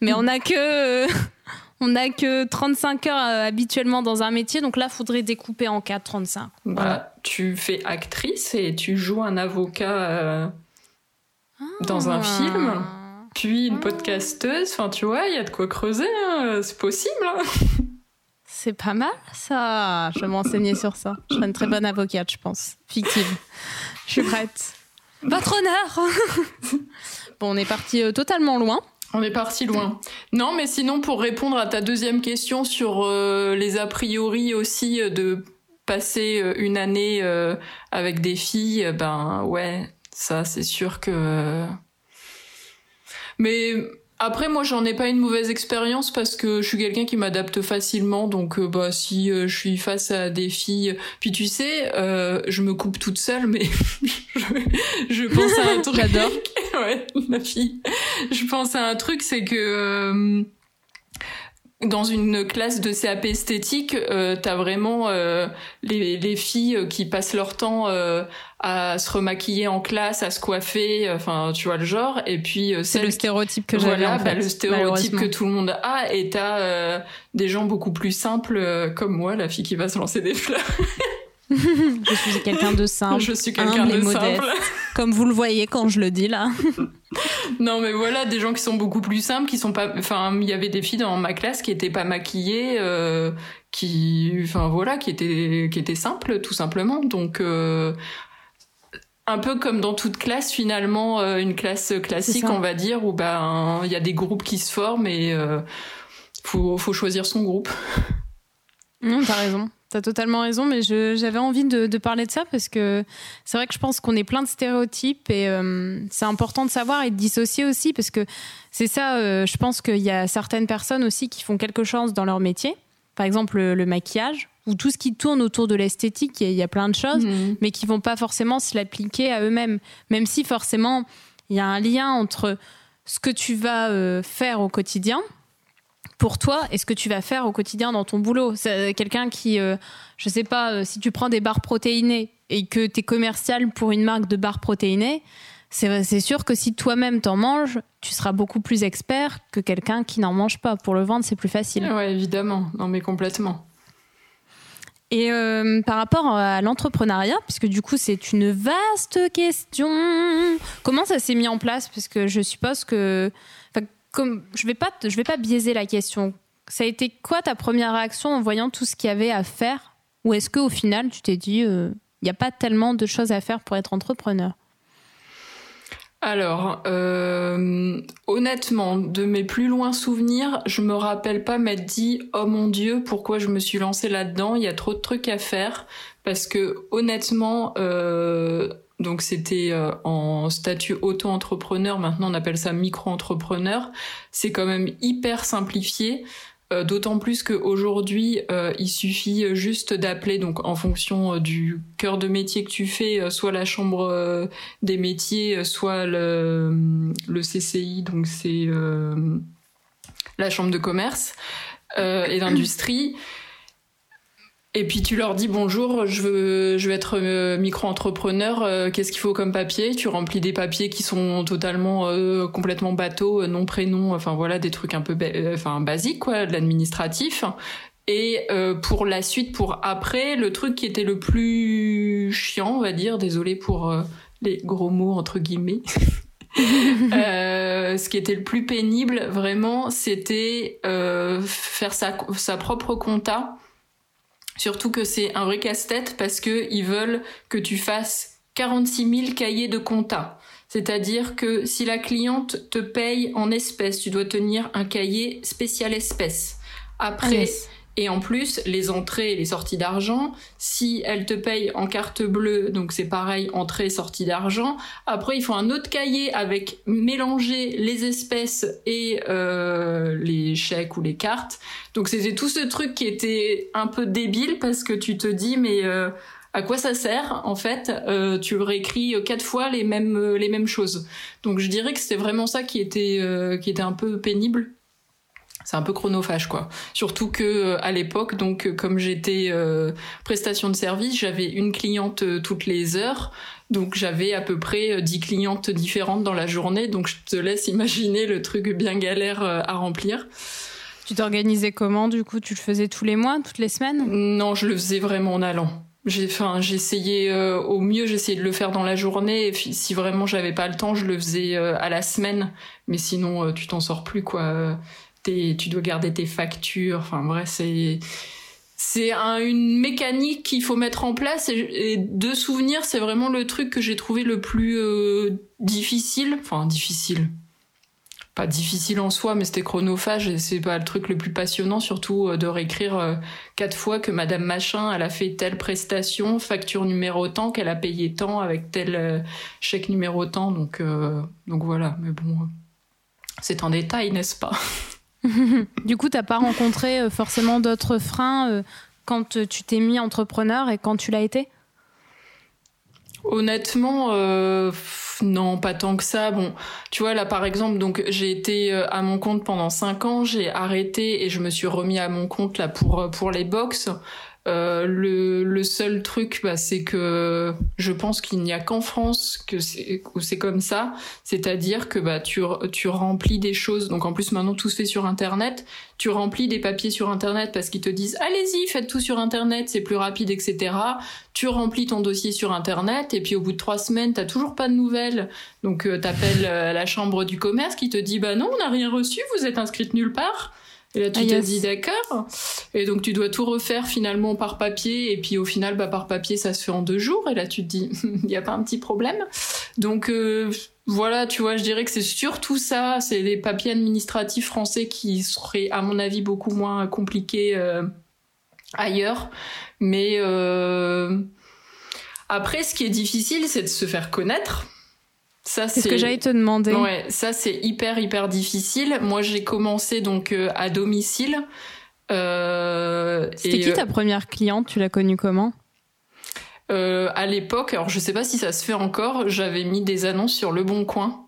Mais on n'a que. (laughs) on n'a que 35 heures euh, habituellement dans un métier, donc là, faudrait découper en 4, 35. Bah, tu fais actrice et tu joues un avocat dans un ah. film puis une podcasteuse. Enfin, tu vois, il y a de quoi creuser. Hein. C'est possible. Hein. (laughs) C'est pas mal, ça. Je vais m'enseigner sur ça. Je serai une très bonne avocate, je pense. Fictive. Je suis prête. Votre honneur (laughs) Bon, on est parti euh, totalement loin. On est parti loin. Non, mais sinon, pour répondre à ta deuxième question sur euh, les a priori aussi euh, de passer une année avec des filles, ben ouais, ça c'est sûr que mais après, moi, j'en ai pas une mauvaise expérience parce que je suis quelqu'un qui m'adapte facilement. Donc, euh, bah, si euh, je suis face à des filles, puis tu sais, euh, je me coupe toute seule, mais je, (laughs) je, pense à un truc. J'adore. (laughs) ouais, ma fille. Je pense à un truc, c'est que dans une classe de CAP esthétique, euh, t'as vraiment euh, les, les, filles qui passent leur temps euh, à se remaquiller en classe, à se coiffer, enfin tu vois le genre. Et puis euh, c'est le stéréotype que j'avais en bah, le stéréotype que tout le monde a. Et t'as des gens beaucoup plus simples comme moi, la fille qui va se lancer des fleurs. (laughs) je suis quelqu'un de simple. Je suis quelqu'un de simple. Comme vous le voyez quand je le dis là. (laughs) non mais voilà, des gens qui sont beaucoup plus simples, qui sont pas. Enfin, il y avait des filles dans ma classe qui étaient pas maquillées, euh, qui, enfin voilà, qui étaient qui étaient simples tout simplement. Donc euh, un peu comme dans toute classe finalement, euh, une classe classique on va dire où ben il y a des groupes qui se forment et euh, faut faut choisir son groupe. Non, t'as raison. T'as totalement raison, mais j'avais envie de, de, parler de ça parce que c'est vrai que je pense qu'on est plein de stéréotypes et euh, c'est important de savoir et de dissocier aussi parce que c'est ça, euh, je pense qu'il y a certaines personnes aussi qui font quelque chose dans leur métier, par exemple le, maquillage ou tout ce qui tourne autour de l'esthétique, il y, a plein de choses, mmh. mais qui vont pas forcément se l'appliquer à eux-mêmes, même si forcément il y a un lien entre ce que tu vas euh, faire au quotidien pour toi et ce que tu vas faire au quotidien dans ton boulot. Quelqu'un qui, euh, je sais pas, euh, si tu prends des barres protéinées et que tu es commercial pour une marque de barres protéinées, c'est sûr que si toi-même t'en manges, tu seras beaucoup plus expert que quelqu'un qui n'en mange pas. Pour le vendre, c'est plus facile. Ouais, évidemment. Non, mais complètement. Et euh, par rapport à l'entrepreneuriat, puisque du coup c'est une vaste question, comment ça s'est mis en place? Parce que je suppose que, comme je vais pas, je vais pas biaiser la question. Ça a été quoi ta première réaction en voyant tout ce qu'il y avait à faire? Ou est-ce qu'au final tu t'es dit, il euh, n'y a pas tellement de choses à faire pour être entrepreneur? Alors, euh, honnêtement, de mes plus loin souvenirs, je me rappelle pas m'être dit oh mon dieu pourquoi je me suis lancée là-dedans? Il y a trop de trucs à faire parce que honnêtement, euh, donc c'était euh, en statut auto-entrepreneur. Maintenant on appelle ça micro-entrepreneur. C'est quand même hyper simplifié. Euh, d'autant plus qu'aujourd'hui, euh, il suffit juste d'appeler, donc en fonction euh, du cœur de métier que tu fais, soit la chambre des métiers, soit le, le CCI, donc c'est la chambre de commerce et d'industrie. Et puis tu leur dis bonjour, je veux, je veux être euh, micro-entrepreneur, euh, qu'est-ce qu'il faut comme papier? Tu remplis des papiers qui sont totalement, euh, complètement bateaux, nom, prénom, enfin voilà, des trucs un peu enfin, basiques, quoi, de l'administratif. Et pour la suite, pour après, le truc qui était le plus chiant, on va dire, désolé pour les gros mots entre guillemets, (laughs) ce qui était le plus pénible, vraiment, c'était faire sa, sa propre compta Surtout que c'est un vrai casse-tête parce que ils veulent que tu fasses 46 000 cahiers de compta. C'est-à-dire que si la cliente te paye en espèces, tu dois tenir un cahier spécial espèces. Après, et en plus, les entrées et les sorties d'argent, si elle te paye en carte bleue, donc c'est pareil, entrée, sortie d'argent. Après, il faut un autre cahier avec mélanger les espèces et euh, les chèques ou les cartes. Donc c'était tout ce truc qui était un peu débile parce que tu te dis, mais euh, à quoi ça sert en fait? Euh, Tu réécris quatre fois les mêmes les mêmes choses. Donc je dirais que c'était vraiment ça qui était qui était un peu pénible c'est un peu chronophage quoi. Surtout que euh, à l'époque, donc euh, comme j'étais euh, prestation de service, j'avais une cliente toutes les heures. Donc j'avais à peu près 10 clientes différentes dans la journée, donc je te laisse imaginer le truc bien galère à remplir. Tu t'organisais comment du coup? Tu le faisais tous les mois, toutes les semaines? Non, je le faisais vraiment en allant. J'ai, enfin, j'essayais au mieux, j'essayais de le faire dans la journée. Et si vraiment j'avais pas le temps, je le faisais à la semaine. Mais sinon, tu t'en sors plus, quoi tu dois garder tes factures. Enfin bref, c'est c'est une mécanique qu'il faut mettre en place et, de souvenir, c'est vraiment le truc que j'ai trouvé le plus euh, difficile. Enfin difficile, pas difficile en soi, mais c'était chronophage et c'est pas le truc le plus passionnant, surtout euh, de réécrire euh, quatre fois que Madame Machin, elle a fait telle prestation, facture numéro tant, qu'elle a payé tant avec tel chèque numéro tant. Donc donc voilà, mais bon, c'est un détail, n'est-ce pas? (laughs) du coup, tu n'as pas rencontré euh, forcément d'autres freins euh, quand euh, tu t'es mis entrepreneur et quand tu l'as été? Honnêtement, non, pas tant que ça. Bon, tu vois là par exemple, donc j'ai été à mon compte pendant cinq ans, j'ai arrêté et je me suis remis à mon compte là pour pour les box. Euh, le, le, seul truc, bah, c'est que je pense qu'il n'y a qu'en France que où c'est comme ça. C'est-à-dire que bah, tu, tu remplis des choses. Donc en plus, maintenant, tout se fait sur Internet. Tu remplis des papiers sur Internet parce qu'ils te disent allez-y, faites tout sur Internet, c'est plus rapide, etc. Tu remplis ton dossier sur Internet et puis au bout de trois semaines, t'as toujours pas de nouvelles. Donc euh, t'appelles euh, la chambre du commerce qui te dit bah non, on n'a rien reçu, vous êtes inscrite nulle part. Et là, tu ah, te dis d'accord. Et donc, tu dois tout refaire finalement par papier. Et puis, au final, bah, par papier, ça se fait en deux jours. Et là, tu te dis, (laughs) il n'y a pas un petit problème. Donc, euh, voilà, tu vois, je dirais que c'est surtout ça. C'est les papiers administratifs français qui seraient, à mon avis, beaucoup moins compliqués euh, ailleurs. Mais euh, après, ce qui est difficile, c'est de se faire connaître ça, c'est ce que j'allais te demander. Ouais, ça c'est hyper hyper difficile. Moi, j'ai commencé donc euh, à domicile. Euh, C'était qui ta euh, première cliente? Tu l'as connue comment? Euh, À l'époque, alors je sais pas si ça se fait encore. J'avais mis des annonces sur Le Bon Coin.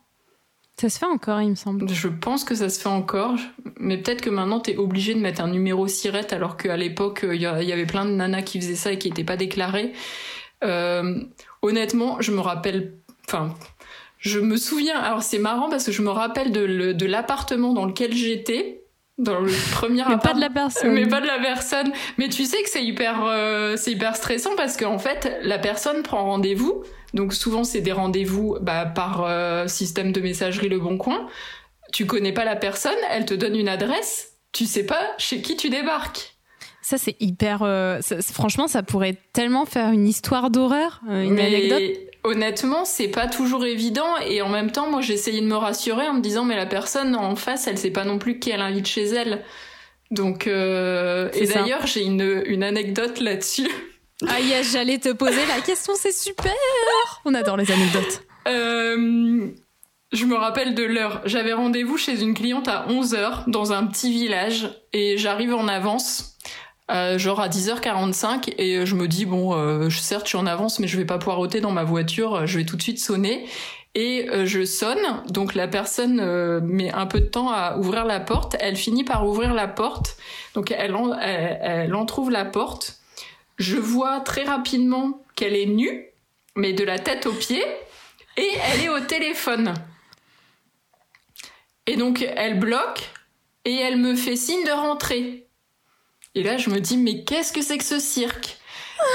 Ça se fait encore, il me semble. Je pense que ça se fait encore, mais peut-être que maintenant t'es obligé de mettre un numéro SIRET alors qu'à l'époque il y, avait plein de nanas qui faisaient ça et qui n'étaient pas déclarées. honnêtement, je me rappelle, enfin je me souviens, alors c'est marrant parce que je me rappelle de, de l'appartement dans lequel j'étais dans le (laughs) premier mais pas de la personne. Mais pas de la personne. Mais tu sais que c'est hyper euh, c'est hyper stressant parce qu'en fait la personne prend rendez-vous. Donc souvent c'est des rendez-vous bah, par euh, système de messagerie le bon coin. Tu connais pas la personne elle te donne une adresse. Tu sais pas chez qui tu débarques. Ça, c'est hyper. Euh, franchement, ça pourrait tellement faire une histoire d'horreur, une anecdote honnêtement, c'est pas toujours évident et en même temps, moi j'essayais de me rassurer en me disant mais la personne en face, elle sait pas non plus qui elle invite chez elle. Donc euh... et d'ailleurs, j'ai une, une anecdote là-dessus. Ah yes, j'allais te poser la question, c'est super. On adore les anecdotes. Euh... Je me rappelle de l'heure. J'avais rendez-vous chez une cliente à 11h dans un petit village et j'arrive en avance euh, genre à 10h45 et je me dis bon euh, certes je suis en avance mais je vais pas poireauter dans ma voiture je vais tout de suite sonner. Et euh, je sonne. Donc la personne euh, met un peu de temps à ouvrir la porte. Elle finit par ouvrir la porte. Donc elle, en, elle, elle entrouvre la porte. Je vois très rapidement qu'elle est nue mais de la tête aux pieds. Et elle est au téléphone. Et donc elle bloque et elle me fait signe de rentrer et là, je me dis, mais qu'est-ce que c'est que ce cirque?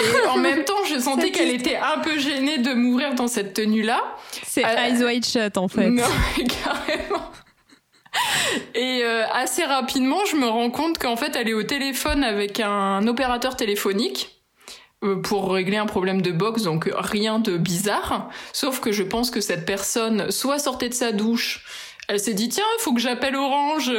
Et (laughs) en même temps, je sentais qu'elle était un peu gênée de m'ouvrir dans cette tenue-là. C'est euh, Eyes Wide Shut, en fait. Non, (laughs) carrément. Et euh, assez rapidement, je me rends compte qu'en fait, elle est au téléphone avec un opérateur téléphonique euh, pour régler un problème de box, donc rien de bizarre. Sauf que je pense que cette personne soit sortait de sa douche, elle s'est dit tiens, il faut que j'appelle Orange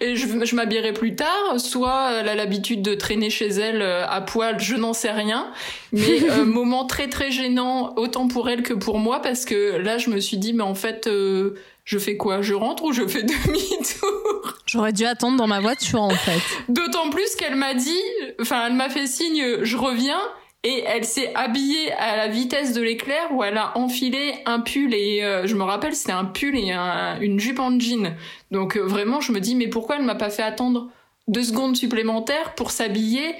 et je, je m'habillerai plus tard, soit elle a l'habitude de traîner chez elle euh, à poil, je n'en sais rien, mais (laughs) euh, moment très très gênant autant pour elle que pour moi parce que là je me suis dit mais en fait euh, je fais quoi? Je rentre ou je fais (laughs) demi-tour? J'aurais dû attendre dans ma voiture en fait. D'autant plus qu'elle m'a dit, enfin elle m'a fait signe je reviens et elle s'est habillée à la vitesse de l'éclair où elle a enfilé un pull et euh, je me rappelle c'était un pull et une jupe en jean. Donc euh, vraiment je me dis mais pourquoi elle m'a pas fait attendre deux secondes supplémentaires pour s'habiller?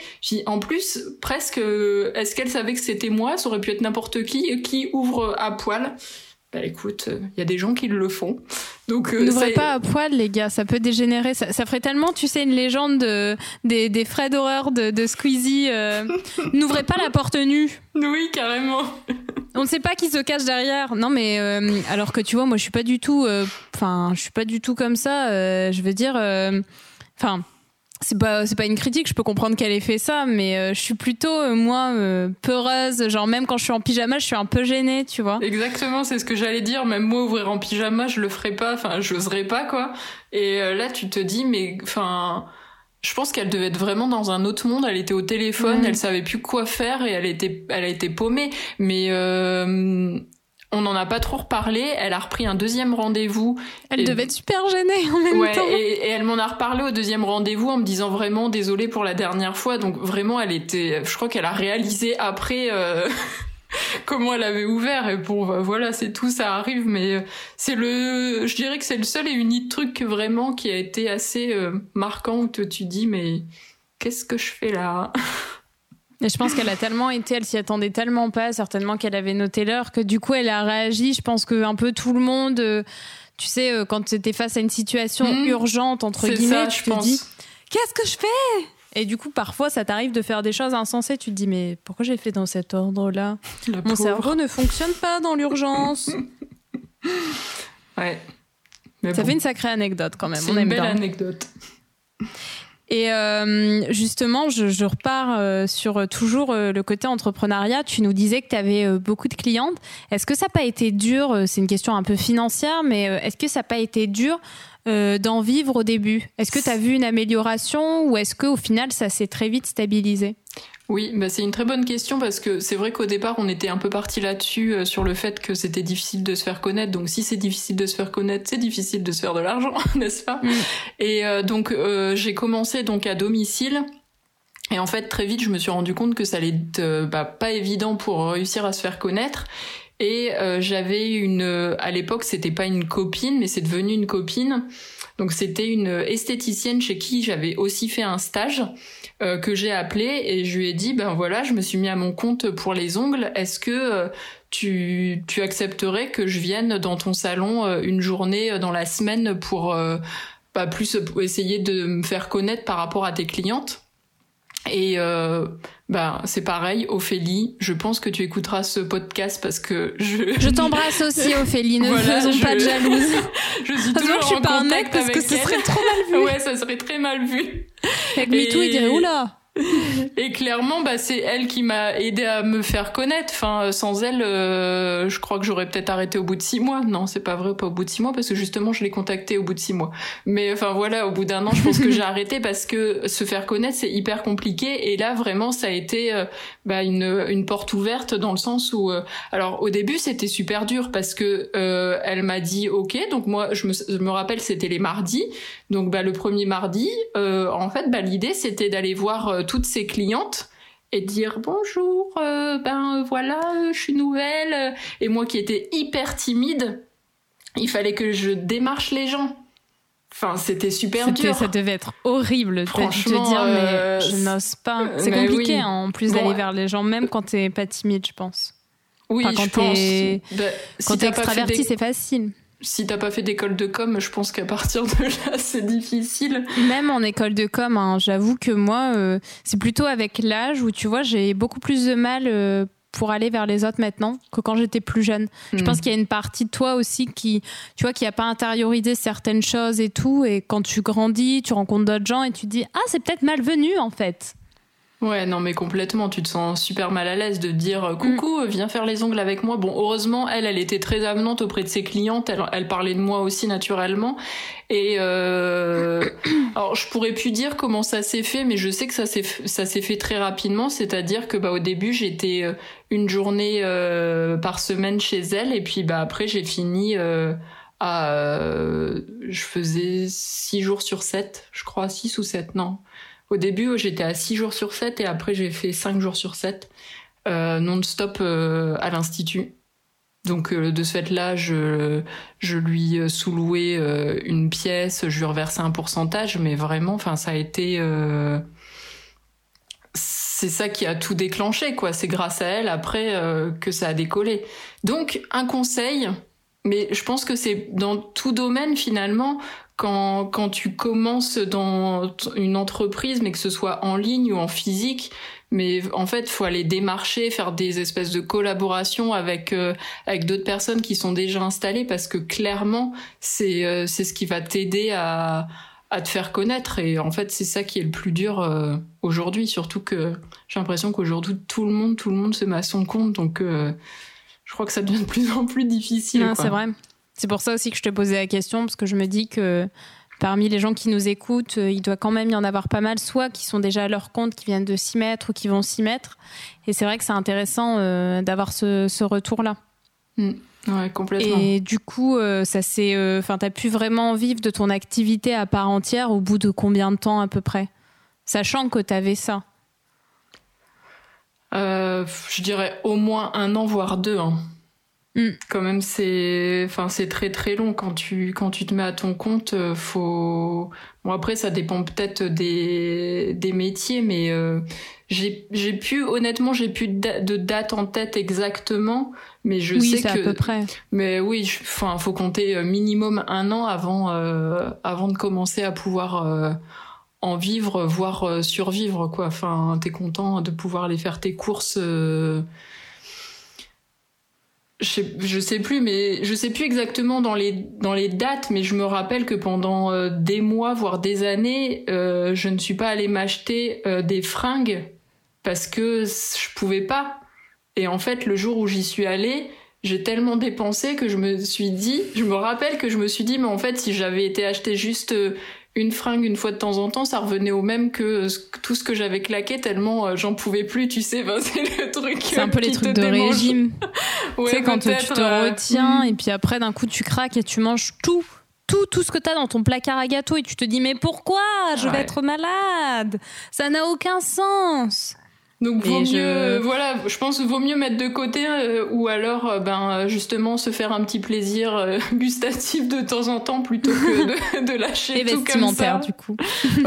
En plus, presque, euh, est-ce qu'elle savait que c'était moi? Ça aurait pu être n'importe qui qui ouvre à poil bah écoute, il euh, y a des gens qui le font. Donc euh, n'ouvrez pas à poil les gars, ça peut dégénérer. Ça, ça, ferait tellement, tu sais, une légende de, des, des frais d'horreur de, de Squeezie. Euh, n'ouvrez pas la porte nue. Oui, carrément. On ne sait pas qui se cache derrière. Non mais alors que tu vois, moi je suis pas du tout, enfin je suis pas du tout comme ça. je veux dire, enfin c'est pas c'est pas une critique je peux comprendre qu'elle ait fait ça mais euh, je suis plutôt euh, moi euh, peureuse genre même quand je suis en pyjama je suis un peu gênée tu vois exactement c'est ce que j'allais dire même moi ouvrir en pyjama je le ferais pas enfin j'oserais pas quoi et là tu te dis mais enfin je pense qu'elle devait être vraiment dans un autre monde. Elle était au téléphone, elle savait plus quoi faire et elle était, elle a été paumée. Mais on n'en a pas trop reparlé. Elle a repris un deuxième rendez-vous. Elle devait être super gênée en même temps. Et, et elle m'en a reparlé au deuxième rendez-vous en me disant vraiment désolée pour la dernière fois. Donc vraiment, elle était. Je crois qu'elle a réalisé après. Euh, (laughs) comment elle avait ouvert et bon bah, voilà c'est tout ça arrive mais euh, c'est le je dirais que c'est le seul et unique truc vraiment qui a été assez euh, marquant où tu te dis mais qu'est-ce que je fais là? (laughs) Et je pense qu'elle a tellement été, elle s'y attendait tellement pas, certainement qu'elle avait noté l'heure, que du coup elle a réagi. Je pense que un peu tout le monde, euh, tu sais, euh, quand tu étais face à une situation mmh. urgente, entre guillemets, tu te dis Qu'est-ce que je fais? Et du coup, parfois, ça t'arrive de faire des choses insensées. Tu te dis, mais pourquoi j'ai fait dans cet ordre-là? Mon cerveau ne fonctionne pas dans l'urgence. ouais. ça fait une sacrée anecdote quand même. C'est une belle anecdote. Et euh, justement, je, je repars euh, sur euh, toujours euh, le côté entrepreneuriat. Tu nous disais que tu avais beaucoup de clientes. Est-ce que ça n'a pas été dur C'est une question un peu financière, mais est-ce que ça n'a pas été dur d'en vivre au début Est-ce que tu as vu une amélioration ou est-ce qu'au final, ça s'est très vite stabilisé? Oui, bah c'est une très bonne question parce que c'est vrai qu'au départ on était un peu parti là-dessus euh, sur le fait que c'était difficile de se faire connaître. Donc si c'est difficile de se faire connaître, c'est difficile de se faire de l'argent, (laughs) n'est-ce pas? Mm. Et euh, donc euh, j'ai commencé donc à domicile. Et en fait très vite je me suis rendu compte que ça allait être bah, pas évident pour réussir à se faire connaître. Et euh, j'avais une, à l'époque, c'était pas une copine, mais c'est devenu une copine. Donc c'était une esthéticienne chez qui j'avais aussi fait un stage euh, que j'ai appelé et je lui ai dit ben voilà, je me suis mis à mon compte pour les ongles. Est-ce que euh, tu, tu accepterais que je vienne dans ton salon une journée dans la semaine pour pas plus pour essayer de me faire connaître par rapport à tes clientes? Et euh, bah c'est pareil, Ophélie. Je pense que tu écouteras ce podcast parce que je. Je t'embrasse aussi, (laughs) Ophélie. Ne faisons pas de jalousie. (laughs) je suis toujours que je suis pas un mec parce que ce serait trop mal vu. (laughs) ouais, ça serait très mal vu. Avec MeToo, il dirait oula. Et clairement, bah, c'est elle qui m'a aidé à me faire connaître. Enfin, euh, sans elle, euh, je crois que j'aurais peut-être arrêté au bout de six mois. Non, c'est pas vrai, pas au bout de six mois, parce que justement, je l'ai contacté au bout de six mois. Mais enfin voilà, au bout d'un an, je pense que j'ai (laughs) arrêté parce que se faire connaître, c'est hyper compliqué. Et là, vraiment, ça a été euh, bah, une, une porte ouverte dans le sens où, alors au début, c'était super dur parce que elle m'a dit OK. Donc moi, je me, je me rappelle, c'était les mardis. Donc bah, le premier mardi, en fait, bah, l'idée, c'était d'aller voir toutes ses clientes et dire bonjour, euh, ben voilà, je suis nouvelle. Et moi qui étais hyper timide, il fallait que je démarche les gens. Enfin, c'était super dur. Ça devait être horrible Franchement, de te dire, mais euh, je n'ose pas. C'est compliqué hein, en plus d'aller vers les gens, même quand t'es pas timide, je pense. Oui, quand je pense. Bah, quand t'es extraverti, c'est facile si t'as pas fait d'école de com, je pense qu'à partir de là, (laughs) c'est difficile. Même en école de com, hein, j'avoue que moi, euh, c'est plutôt avec l'âge où tu vois, j'ai beaucoup plus de mal euh, pour aller vers les autres maintenant que quand j'étais plus jeune. Je hmm. pense qu'il y a une partie de toi aussi qui, tu vois, qui a pas intériorisé certaines choses et tout. Et quand tu grandis, tu rencontres d'autres gens et tu dis, ah, c'est peut-être malvenu en fait. Ouais, non, mais complètement. Tu te sens super mal à l'aise de dire euh, coucou, mm. viens faire les ongles avec moi. Bon, heureusement, elle, elle était très avenante auprès de ses clientes. Elle, elle parlait de moi aussi naturellement. Et euh, (coughs) alors, je pourrais plus dire comment ça s'est fait, mais je sais que ça s'est ça s'est fait très rapidement. C'est-à-dire que bah au début, j'étais euh, une journée euh, par semaine chez elle, et puis bah après, j'ai fini. à, je faisais six jours sur sept, je crois, six ou sept, non. Au début, j'étais à 6 jours sur 7 et après, j'ai fait 5 jours sur 7 euh, non-stop euh, à l'Institut. Donc euh, de ce fait-là, je, lui sous-louais une pièce, je lui reversais un pourcentage, mais vraiment, ça a été... c'est ça qui a tout déclenché, quoi. C'est grâce à elle, après, que ça a décollé. Donc, un conseil, mais je pense que c'est dans tout domaine, finalement, quand, quand tu commences dans une entreprise, mais que ce soit en ligne ou en physique, mais en fait, faut aller démarcher, faire des espèces de collaborations avec euh, avec d'autres personnes qui sont déjà installées, parce que clairement, c'est euh, c'est ce qui va t'aider à à te faire connaître. Et en fait, c'est ça qui est le plus dur euh, aujourd'hui, surtout que j'ai l'impression qu'aujourd'hui tout le monde tout le monde se met à son compte, donc je crois que ça devient de plus en plus difficile. C'est vrai. C'est pour ça aussi que je te posais la question, parce que je me dis que parmi les gens qui nous écoutent, euh, il doit quand même y en avoir pas mal, soit qui sont déjà à leur compte, qui viennent de s'y mettre ou qui vont s'y mettre. Et c'est vrai que c'est intéressant euh, d'avoir ce, retour-là. Mm. Ouais, complètement. Et du coup, euh, ça c'est, enfin, t'as pu vraiment vivre de ton activité à part entière au bout de combien de temps à peu près, sachant que t'avais ça. je dirais au moins un an voire deux. Hein. Mm. Quand même, c'est, enfin, c'est très très long quand tu quand tu te mets à ton compte. Euh, faut, bon après ça dépend peut-être des des métiers, mais euh, j'ai j'ai pu honnêtement j'ai plus de date en tête exactement, mais je sais que à peu près. Mais oui, enfin, faut compter euh, minimum un an avant avant de commencer à pouvoir en vivre, voire survivre quoi. Enfin, t'es content de pouvoir aller faire tes courses je, je sais plus, mais je sais plus exactement dans les dans les dates, mais je me rappelle que pendant euh, des mois, voire des années, euh, je ne suis pas allée m'acheter euh, des fringues parce que je pouvais pas. Et en fait, le jour où j'y suis allée, j'ai tellement dépensé que je me suis dit, je me rappelle que je me suis dit, mais en fait, si j'avais été acheter juste une fringue une fois de temps en temps, ça revenait au même que tout ce que j'avais claqué tellement euh, j'en pouvais plus, tu sais. (laughs) c'est le truc. C'est un peu les trucs de régime. (laughs) tu sais, quand tu te euh, retiens hmm. et puis après d'un coup tu craques et tu manges tout. Tout, tout ce que tu as dans ton placard à gâteau et tu te dis mais pourquoi? Je vais être malade ça n'a aucun sens Donc vaut mieux, voilà, je pense qu'il vaut mieux mettre de côté ou alors, ben justement, se faire un petit plaisir (laughs) gustatif de temps en temps plutôt que (laughs) de, de lâcher Et tout comme ça. du coup.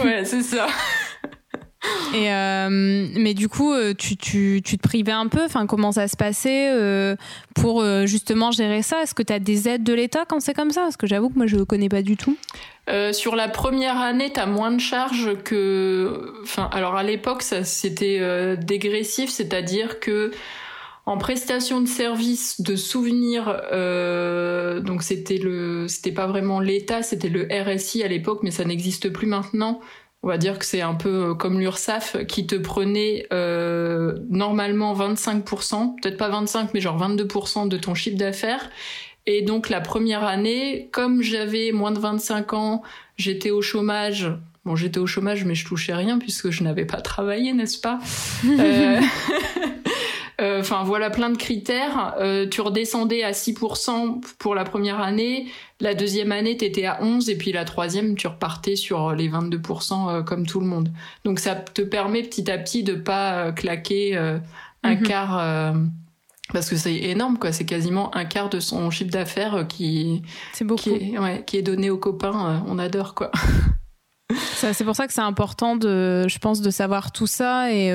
ouais, c'est ça. (laughs) Euh, mais du coup, euh, tu, te privais un peu? Enfin, comment ça se passait euh, pour euh, justement gérer ça? Est-ce que tu as des aides de l'État quand c'est comme ça? Parce que j'avoue que moi, je ne connais pas du tout. sur la première année, tu as moins de charges que. Enfin, alors à l'époque, ça c'était dégressif, c'est-à-dire que en prestation de service de souvenirs, donc c'était le, c'était pas vraiment l'État, c'était le RSI à l'époque, mais ça n'existe plus maintenant on va dire que c'est un peu euh, comme l'URSSAF qui te prenait euh, normalement 25%, peut-être pas 25, mais genre 22% de ton chiffre d'affaires. Et donc la première année, comme j'avais moins de 25 ans, j'étais au chômage. Bon, j'étais au chômage, mais je touchais rien puisque je n'avais pas travaillé, n'est-ce pas? Euh... (laughs) Euh, enfin voilà plein de critères. Euh, tu redescendais à 6% pour la première année, la deuxième année tu étais à 11 et puis la troisième tu repartais sur les 22% euh, comme tout le monde. Donc ça te permet petit à petit de pas claquer un mhm. quart parce que c'est énorme quoi, c'est quasiment un quart de son chiffre d'affaires qui c'est beaucoup qui est, ouais, qui est donné aux copains, on adore quoi. C'est pour ça que c'est important de, je pense, de savoir tout ça et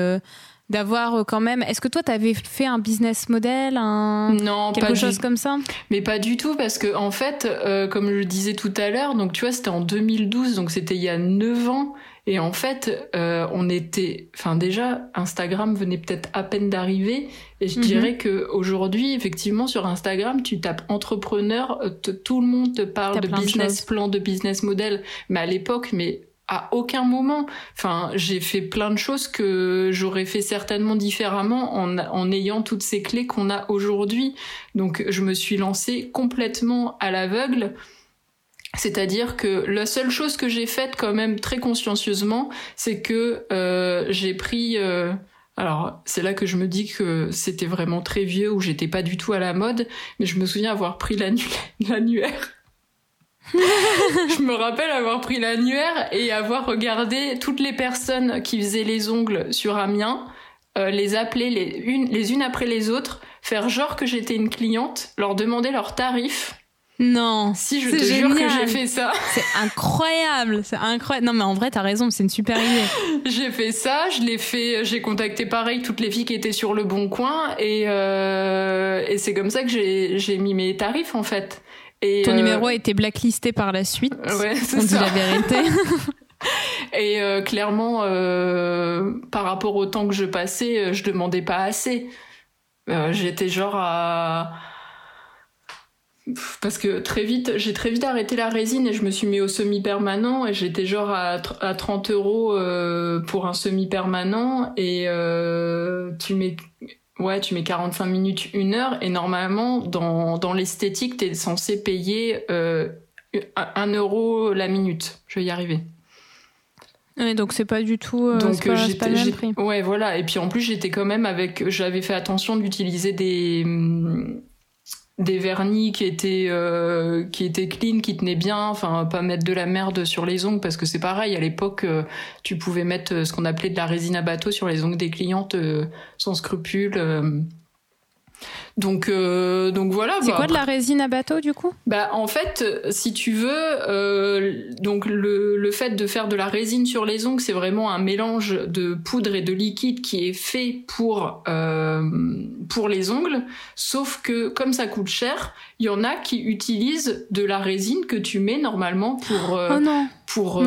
d'avoir euh, quand même. Est-ce que toi, tu avais fait un business model, un non, quelque chose comme ça? Mais pas du tout, parce que en fait, euh, comme je le disais tout à l'heure, donc tu vois, c'était en 2012, donc c'était il y a 9 ans. Et en fait, euh, on était, enfin déjà, Instagram venait peut-être à peine d'arriver. Et je mhm. dirais que aujourd'hui, effectivement, sur Instagram, tu tapes entrepreneur, tout le monde te parle de business plan, de business model. Mais à l'époque, mais à aucun moment. Enfin, j'ai fait plein de choses que j'aurais fait certainement différemment en, en ayant toutes ces clés qu'on a aujourd'hui. Donc, je me suis lancée complètement à l'aveugle. C'est-à-dire que la seule chose que j'ai faite quand même très consciencieusement, c'est que euh, j'ai pris... Euh, alors c'est là que je me dis que c'était vraiment très vieux ou j'étais pas du tout à la mode, mais je me souviens avoir pris l'annuaire (laughs) (laughs) je me rappelle avoir pris l'annuaire et avoir regardé toutes les personnes qui faisaient les ongles sur Amiens, euh, les appeler les unes, les unes après les autres, faire genre que j'étais une cliente, leur demander leurs tarifs. Non. Si je te jure que j'ai fait ça. C'est incroyable, c'est incroyable. Non mais en vrai t'as raison, c'est une super idée. (laughs) j'ai fait ça, je l'ai fait, j'ai contacté pareil toutes les filles qui étaient sur le bon coin et euh, et c'est comme ça que j'ai mis mes tarifs en fait. Et Ton numéro a été blacklisté par la suite. Ouais, on dit la vérité. (laughs) Et euh, clairement, euh, par rapport au temps que je passais, euh, je demandais pas assez. J'étais genre à parce que très vite, j'ai très vite arrêté la résine et je me suis mis au semi-permanent et j'étais genre à, à 30 euros pour un semi-permanent et tu mets Ouais, tu mets 45 minutes, une heure, et normalement, dans, dans l'esthétique, t'es censé payer euh, 1 euro la minute. Je vais y arriver. Ouais, donc c'est pas du tout. Euh, donc pas, pas le même prix. Ouais, voilà. Et puis en plus, j'étais quand même avec. J'avais fait attention d'utiliser des des vernis qui étaient euh, qui étaient clean, qui tenaient bien, enfin pas mettre de la merde sur les ongles parce que c'est pareil à l'époque euh, tu pouvais mettre euh, ce qu'on appelait de la résine à bateau sur les ongles des clientes sans scrupule donc, euh, donc voilà. C'est quoi de la résine à bateau du coup? Bah en fait, si tu veux, euh, donc le, le fait de faire de la résine sur les ongles, c'est vraiment un mélange de poudre et de liquide qui est fait pour euh, pour les ongles. Sauf que comme ça coûte cher, il y en a qui utilisent de la résine que tu mets normalement pour oh non. pour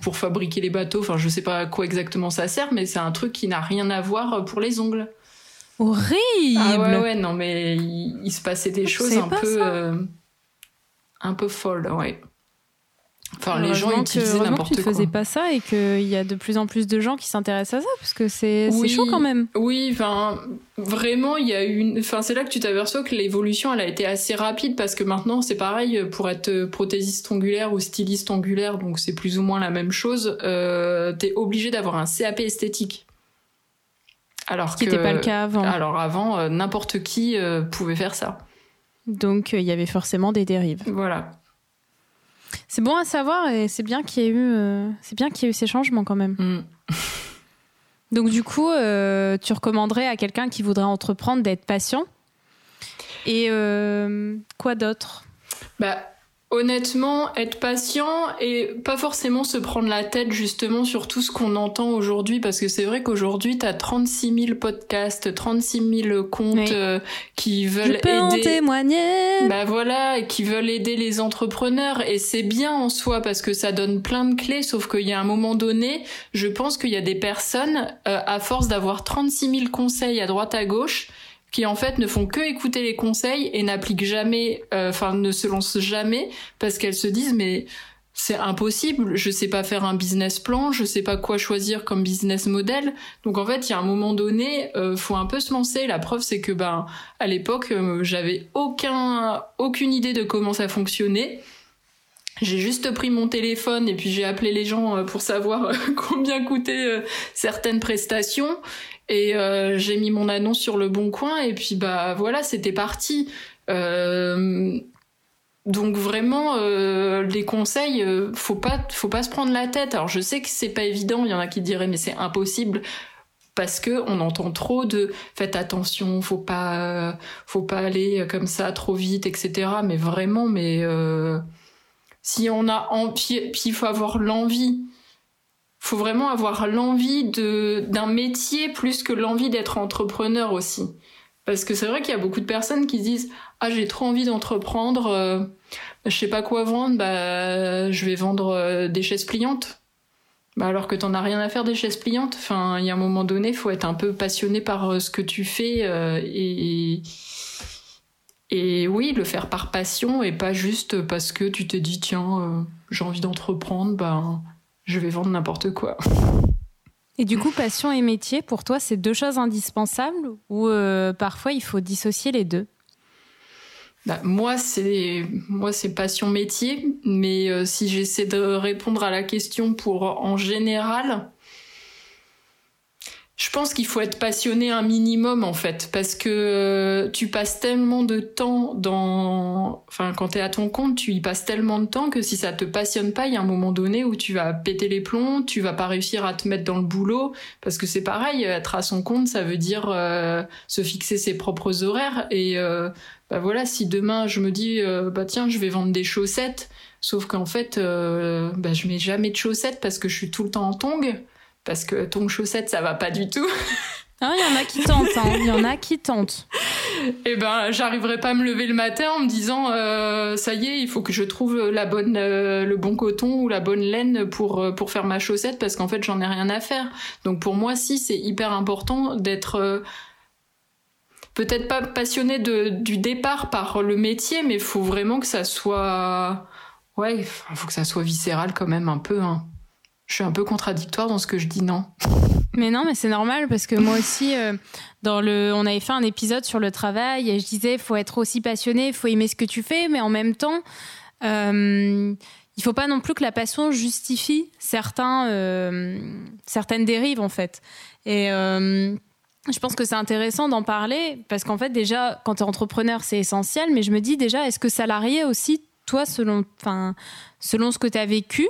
pour fabriquer les bateaux. Enfin, je sais pas à quoi exactement ça sert, mais c'est un truc qui n'a rien à voir pour les ongles. Horrible. Ah ouais ouais non mais il, se passait des choses un peu euh, un peu folles ouais. Enfin, les gens utilisaient n'importe quoi. Tu faisais pas ça et qu'il y a de plus en plus de gens qui s'intéressent à ça parce que c'est chaud quand même. Oui, enfin, vraiment, il y a une. Enfin, c'est là que tu t'aperçois que l'évolution, elle a été assez rapide parce que maintenant, c'est pareil pour être prothésiste ongulaire ou styliste ongulaire, donc c'est plus ou moins la même chose. Euh, T'es obligé d'avoir un CAP esthétique. Alors Ce pas le cas avant. Alors avant, euh, n'importe qui euh, pouvait faire ça. Donc euh, il y avait forcément des dérives. Voilà. C'est bon à savoir et c'est bien qu'il y ait eu, c'est bien qu'il y ait eu ces changements quand même. Mm. (laughs) Donc du coup, tu recommanderais à quelqu'un qui voudrait entreprendre d'être patient. Et quoi d'autre? Bah, Honnêtement, être patient et pas forcément se prendre la tête justement sur tout ce qu'on entend aujourd'hui, parce que c'est vrai qu'aujourd'hui, tu as 36 000 podcasts, 36 000 comptes euh, qui veulent Je peux En témoigner. Bah voilà, qui veulent aider les entrepreneurs, et c'est bien en soi parce que ça donne plein de clés, sauf qu'il y a un moment donné, je pense qu'il y a des personnes, euh, à force d'avoir 36 000 conseils à droite à gauche, qui en fait ne font que écouter les conseils et n'appliquent jamais, euh, enfin ne se lancent jamais parce qu'elles se disent mais c'est impossible, je sais pas faire un business plan, je sais pas quoi choisir comme business model. Donc en fait, il y a un moment donné, euh, faut un peu se lancer. La preuve c'est que ben à l'époque, euh, j'avais aucun aucune idée de comment ça fonctionnait. J'ai juste pris mon téléphone et puis j'ai appelé les gens pour savoir (laughs) combien coûtaient certaines prestations et euh, j'ai mis mon annonce sur le bon coin et puis bah voilà, c'était parti. Euh, donc vraiment, euh, les conseils, faut pas, faut pas se prendre la tête. Alors je sais que c'est pas évident. Il y en a qui diraient mais c'est impossible parce que on entend trop de faites attention, faut pas, faut pas aller comme ça trop vite, etc. Mais vraiment, mais si on a, puis il faut avoir l'envie faut vraiment avoir l'envie d'un métier plus que l'envie d'être entrepreneur aussi. Parce que c'est vrai qu'il y a beaucoup de personnes qui disent ah j'ai trop envie d'entreprendre, euh, je sais pas quoi vendre, bah je vais vendre euh, des chaises pliantes. Bah alors que t'en as rien à faire des chaises pliantes. Enfin, il y a un moment donné, faut être un peu passionné par euh, ce que tu fais et et oui, le faire par passion et pas juste parce que tu te dis tiens j'ai envie d'entreprendre, bah je vais vendre n'importe quoi. Et du coup, passion et métier, pour toi, c'est deux choses indispensables ou euh, parfois il faut dissocier les deux? Bah, moi, c'est moi c'est passion métier, mais euh, si j'essaie de répondre à la question pour en général, je pense qu'il faut être passionné un minimum en fait, parce que euh, tu passes tellement de temps dans, enfin quand t'es à ton compte, tu y passes tellement de temps que si ça te passionne pas, il y a un moment donné où tu vas péter les plombs, tu vas pas réussir à te mettre dans le boulot, parce que c'est pareil, être à son compte, ça veut dire euh, se fixer ses propres horaires et euh, bah voilà, si demain je me dis bah tiens je vais vendre des chaussettes, sauf qu'en fait bah je mets jamais de chaussettes parce que je suis tout le temps en tongs parce que ton chaussette, ça va pas du tout. Ah, il y en a qui tentent, hein. il y en a qui tentent. (laughs) Eh ben, j'arriverai pas à me lever le matin en me disant, euh, ça y est, il faut que je trouve la bonne, euh, le bon coton ou la bonne laine pour euh, pour faire ma chaussette parce qu'en fait, j'en ai rien à faire. Donc pour moi, si, c'est hyper important d'être peut-être pas passionné de, du départ par le métier, mais il faut vraiment que ça soit, ouais, il faut que ça soit viscéral quand même un peu. Hein je suis un peu contradictoire dans ce que je dis, non Mais non, mais c'est normal parce que moi aussi, euh, dans le, on avait fait un épisode sur le travail et je disais, faut être aussi passionné, faut aimer ce que tu fais, mais en même temps, euh, il faut pas non plus que la passion justifie certains, euh, certaines dérives en fait. Et euh, je pense que c'est intéressant d'en parler parce qu'en fait déjà, quand tu es entrepreneur, c'est essentiel, mais je me dis déjà, est-ce que salarié aussi, toi, selon, selon ce que tu as vécu,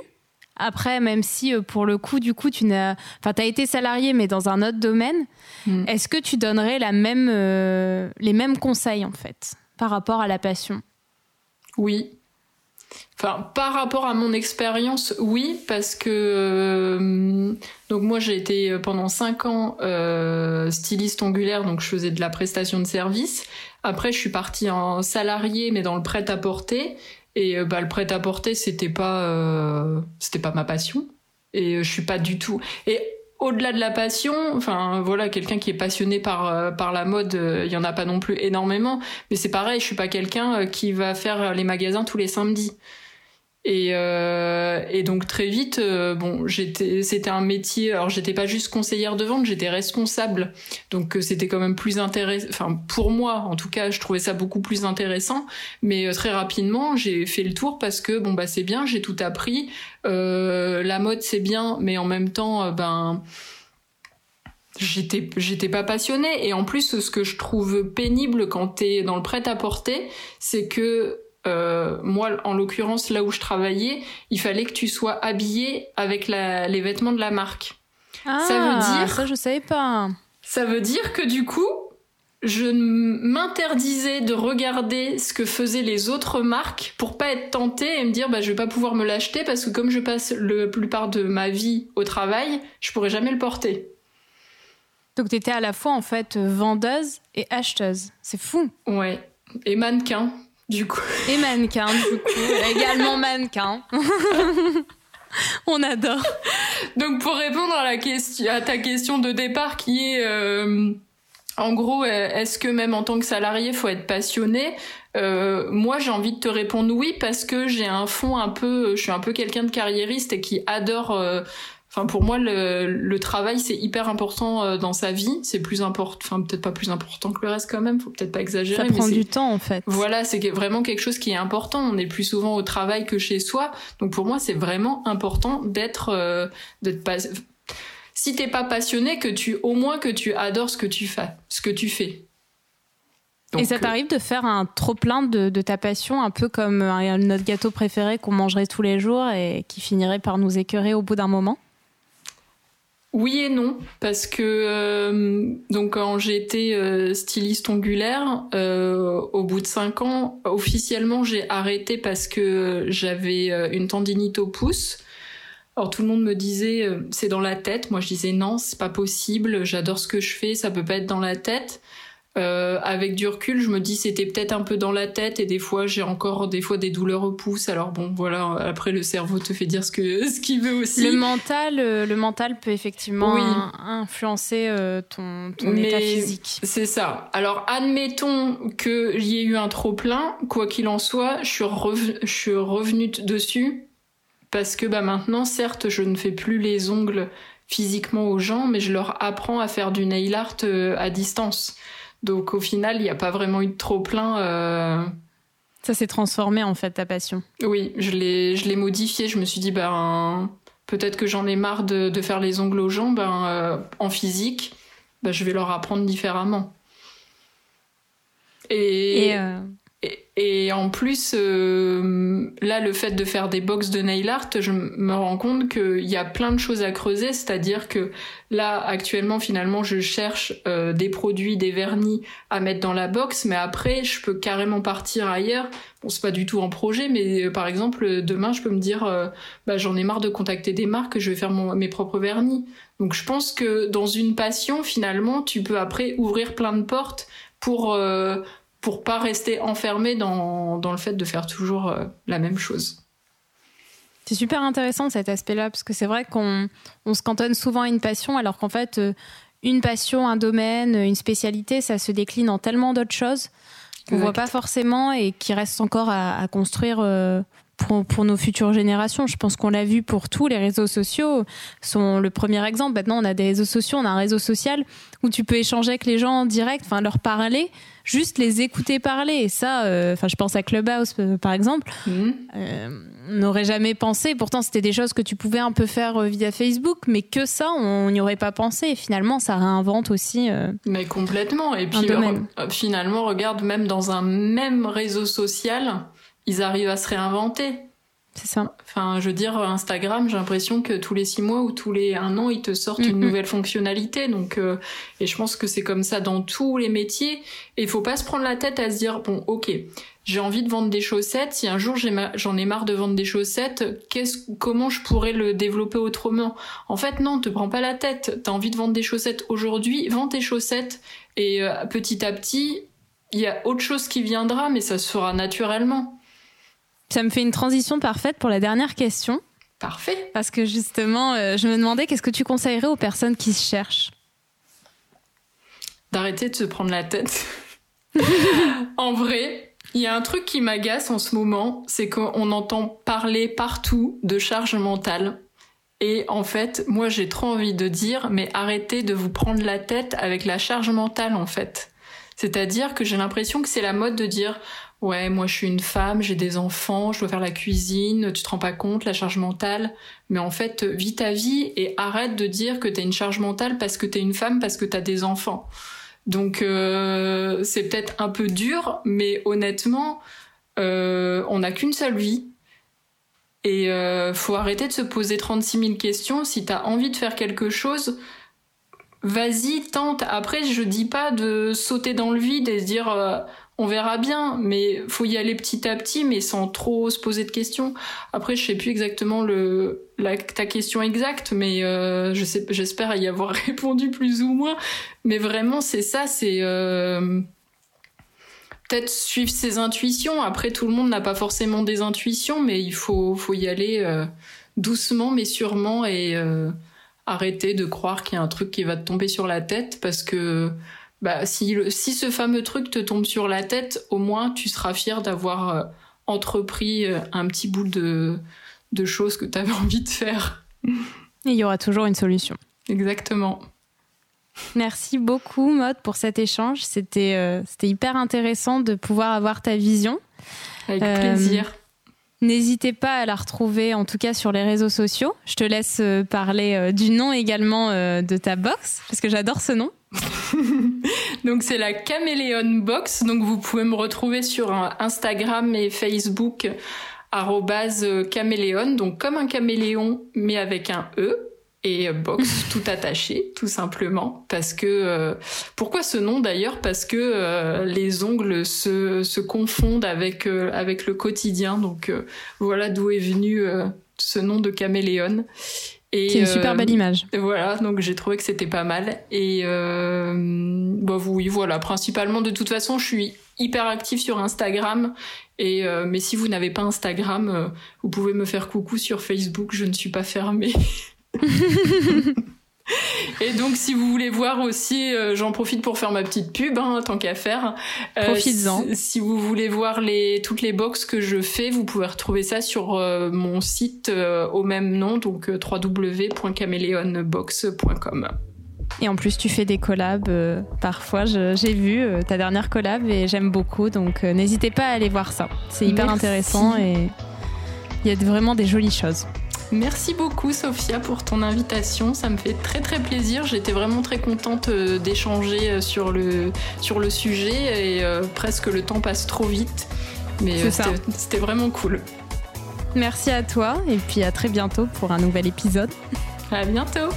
après, même si euh, pour le coup, du coup, tu n'as, enfin, as été salarié, mais dans un autre domaine, mm. est-ce que tu donnerais la même, euh, les mêmes conseils en fait par rapport à la passion? Oui. Enfin, par rapport à mon expérience, oui, parce que euh, donc moi j'ai été pendant cinq ans styliste ongulaire, donc je faisais de la prestation de service. Après, je suis partie en salarié, mais dans le prêt à porter. Et euh, bah, le prêt-à-porter, c'était pas, euh, c'était pas ma passion. Et euh, je suis pas du tout. Et au-delà de la passion, enfin voilà, quelqu'un qui est passionné par par la mode, il y en a pas non plus énormément. Mais c'est pareil, je suis pas quelqu'un qui va faire les magasins tous les samedis. Et, euh, et donc très vite, euh, bon, j'étais, c'était un métier. Alors j'étais pas juste conseillère de vente, j'étais responsable. Donc euh, c'était quand même plus intéressant. Enfin pour moi, en tout cas, je trouvais ça beaucoup plus intéressant. Mais très rapidement, j'ai fait le tour parce que bon bah c'est bien, j'ai tout appris. la mode c'est bien, mais en même temps, ben j'étais j'étais pas passionnée et en plus ce que je trouve pénible quand t'es dans le prêt à porter c'est que euh, moi, en l'occurrence, là où je travaillais, il fallait que tu sois habillé avec la, les vêtements de la marque. Ah, ça veut dire. Ça, je savais pas. Ça veut dire que du coup, je m'interdisais de regarder ce que faisaient les autres marques pour pas être tentée et me dire bah je vais pas pouvoir me l'acheter parce que comme je passe la plupart de ma vie au travail, je pourrais jamais le porter. Donc tu étais à la fois en fait vendeuse et acheteuse. C'est fou. Ouais. Et mannequin du coup. Et mannequin du coup, (laughs) également mannequin. (laughs) On adore. Donc pour répondre à la question à ta question de départ qui est euh, en gros, euh, est-ce que même en tant que salarié, faut être passionné euh, Moi, j'ai envie de te répondre oui parce que j'ai un fond un peu, je suis un peu quelqu'un de carriériste et qui adore. Euh, enfin, pour moi, le, travail c'est hyper important dans sa vie. C'est plus important, enfin peut-être pas plus important que le reste quand même. Faut peut-être pas exagérer. Ça prend du temps en fait. Voilà, c'est vraiment quelque chose qui est important. On est plus souvent au travail que chez soi. Donc pour moi, c'est vraiment important d'être, d'être pas si t'es pas passionné, que tu au moins que tu adores ce que tu fais, ce que tu fais. et ça t'arrive de faire un trop plein de, ta passion, un peu comme notre gâteau préféré qu'on mangerait tous les jours et qui finirait par nous écœurer au bout d'un moment? Oui et non, parce que euh, donc quand j'ai été euh, styliste ongulaire, euh, au bout de cinq ans, officiellement j'ai arrêté parce que j'avais une tendinite au pouce. Alors tout le monde me disait euh, c'est dans la tête. Moi je disais non, c'est pas possible. J'adore ce que je fais, ça peut pas être dans la tête. Euh, avec du recul, je me dis c'était peut-être un peu dans la tête et des fois j'ai encore des fois des douleurs au pouce. Alors bon voilà, après le cerveau te fait dire ce que (laughs) ce qu'il veut aussi. Le mental, euh, le mental peut effectivement influencer ton, ton état physique. C'est ça. Alors admettons qu'il y ait eu un trop plein, quoi qu'il en soit, je suis, je suis revenue dessus parce que bah maintenant certes je ne fais plus les ongles physiquement aux gens mais je leur apprends à faire du nail art euh, à distance donc au final il n'y a pas vraiment eu de trop plein euh. ça s'est transformé en fait ta passion. Oui je l'ai je l'ai modifié. Je me suis dit ben peut-être que j'en ai marre de, faire les ongles aux gens ben euh, en physique ben, je vais leur apprendre différemment. Et, et, en plus, euh, là, le fait de faire des box de nail art, je me rends compte qu'il y a plein de choses à creuser. C'est-à-dire que là, actuellement, finalement, je cherche euh, des produits, des vernis à mettre dans la box, mais après, je peux carrément partir ailleurs. Bon, c'est pas du tout en projet, mais euh, par exemple, demain, je peux me dire, bah, j'en ai marre de contacter des marques, je vais faire mes propres vernis. Donc, je pense que dans une passion, finalement, tu peux après ouvrir plein de portes pour pour pas rester enfermé dans, dans le fait de faire toujours euh, la même chose. C'est super intéressant cet aspect-là, parce que c'est vrai qu'on on se cantonne souvent à une passion, alors qu'en fait, euh, une passion, un domaine, une spécialité, ça se décline en tellement d'autres choses qu'on voit pas forcément et qui restent encore à, construire euh, pour, pour, nos futures générations. Je pense qu'on l'a vu pour tous les réseaux sociaux sont le premier exemple. Maintenant, on a des réseaux sociaux, on a un réseau social où tu peux échanger avec les gens en direct, enfin leur parler juste les écouter parler. Et ça, euh, je pense à Clubhouse euh, par exemple, mhm. euh, n'aurait jamais pensé. Pourtant, c'était des choses que tu pouvais un peu faire via Facebook, mais que ça, on n'y aurait pas pensé. Et finalement, ça réinvente aussi. mais complètement. Et puis, finalement, regarde, même dans un même réseau social, ils arrivent à se réinventer. C'est ça. Enfin, je veux dire, Instagram, j'ai l'impression que tous les six mois ou tous les un an, ils te sortent une nouvelle fonctionnalité. Donc, euh, et je pense que c'est comme ça dans tous les métiers. Et il faut pas se prendre la tête à se dire, bon, ok, j'ai envie de vendre des chaussettes. Si un jour j'en ai marre de vendre des chaussettes, qu'est-ce, comment je pourrais le développer autrement? En fait, non, te prends pas la tête. T'as envie de vendre des chaussettes aujourd'hui, vends tes chaussettes. Et euh, petit à petit, il y a autre chose qui viendra, mais ça se fera naturellement. Ça me fait une transition parfaite pour la dernière question. Parfait. Parce que justement, euh, je me demandais qu'est-ce que tu conseillerais aux personnes qui se cherchent? D'arrêter de se prendre la tête. (laughs) en vrai, il y a un truc qui m'agace en ce moment, c'est qu'on entend parler partout de charge mentale. Et en fait, moi j'ai trop envie de dire, mais arrêtez de vous prendre la tête avec la charge mentale en fait. C'est-à-dire que j'ai l'impression que c'est la mode de dire Ouais, moi je suis une femme, j'ai des enfants, je dois faire la cuisine, tu te rends pas compte, la charge mentale. Mais en fait, vis ta vie et arrête de dire que t'as une charge mentale parce que t'es une femme, parce que t'as des enfants. Donc euh, c'est peut-être un peu dur, mais honnêtement, euh, on n'a qu'une seule vie. Et euh, faut arrêter de se poser 36 000 questions. Si t'as envie de faire quelque chose, vas-y, tente. Après, je dis pas de sauter dans le vide et se dire euh, on verra bien, mais faut y aller petit à petit, mais sans trop se poser de questions. Après, je sais plus exactement ta question exacte, mais euh, j'espère y avoir (laughs) répondu plus ou moins. Mais vraiment, c'est ça, c'est euh, peut-être suivre ses intuitions. Après, tout le monde n'a pas forcément des intuitions, mais il faut faut y aller euh, doucement, mais sûrement et arrêter de croire qu'il y a un truc qui va te tomber sur la tête parce que bah, si, si ce fameux truc te tombe sur la tête, au moins tu seras fier d'avoir euh, entrepris euh, un petit bout de, de choses que tu avais (laughs) envie de faire. Et il y aura toujours une solution. Exactement. Merci beaucoup, Maud, pour cet échange. C'était euh, c'était hyper intéressant de pouvoir avoir ta vision. Avec plaisir. N'hésitez pas à la retrouver, en tout cas sur les réseaux sociaux. Je te laisse parler du nom également de ta box, parce que j'adore ce nom. (laughs) donc c'est la Caméléon Box. Donc vous pouvez me retrouver sur Instagram et Facebook caméléon, donc comme un caméléon mais avec un E et box (laughs) tout attaché tout simplement. Parce que euh, pourquoi ce nom d'ailleurs? Parce que euh, les ongles se, se confondent avec euh, avec le quotidien. Donc voilà d'où est venu ce nom de caméléon c'est une super belle image. Voilà, donc j'ai trouvé que c'était pas mal. Et euh, bah oui, voilà, principalement de toute façon, je suis hyper active sur Instagram. Et euh, mais si vous n'avez pas Instagram, euh, vous pouvez me faire coucou sur Facebook. Je ne suis pas fermée. (laughs) Et donc, si vous voulez voir aussi, euh, j'en profite pour faire ma petite pub, hein, tant qu'à faire. Euh, Profites-en. Si, vous voulez voir les, toutes les box que je fais, vous pouvez retrouver ça sur euh, mon site au même nom, donc www.caméléonbox.com. Et en plus, tu fais des collabs. parfois, j'ai vu ta dernière collab et j'aime beaucoup. Donc, n'hésitez pas à aller voir ça. C'est hyper intéressant et il y a vraiment des jolies choses. Merci beaucoup Sophia pour ton invitation, ça me fait très très plaisir. J'étais vraiment très contente euh, d'échanger euh, sur le, sur le sujet et euh, presque le temps passe trop vite. Mais c'était vraiment cool. Merci à toi et puis à très bientôt pour un nouvel épisode. À bientôt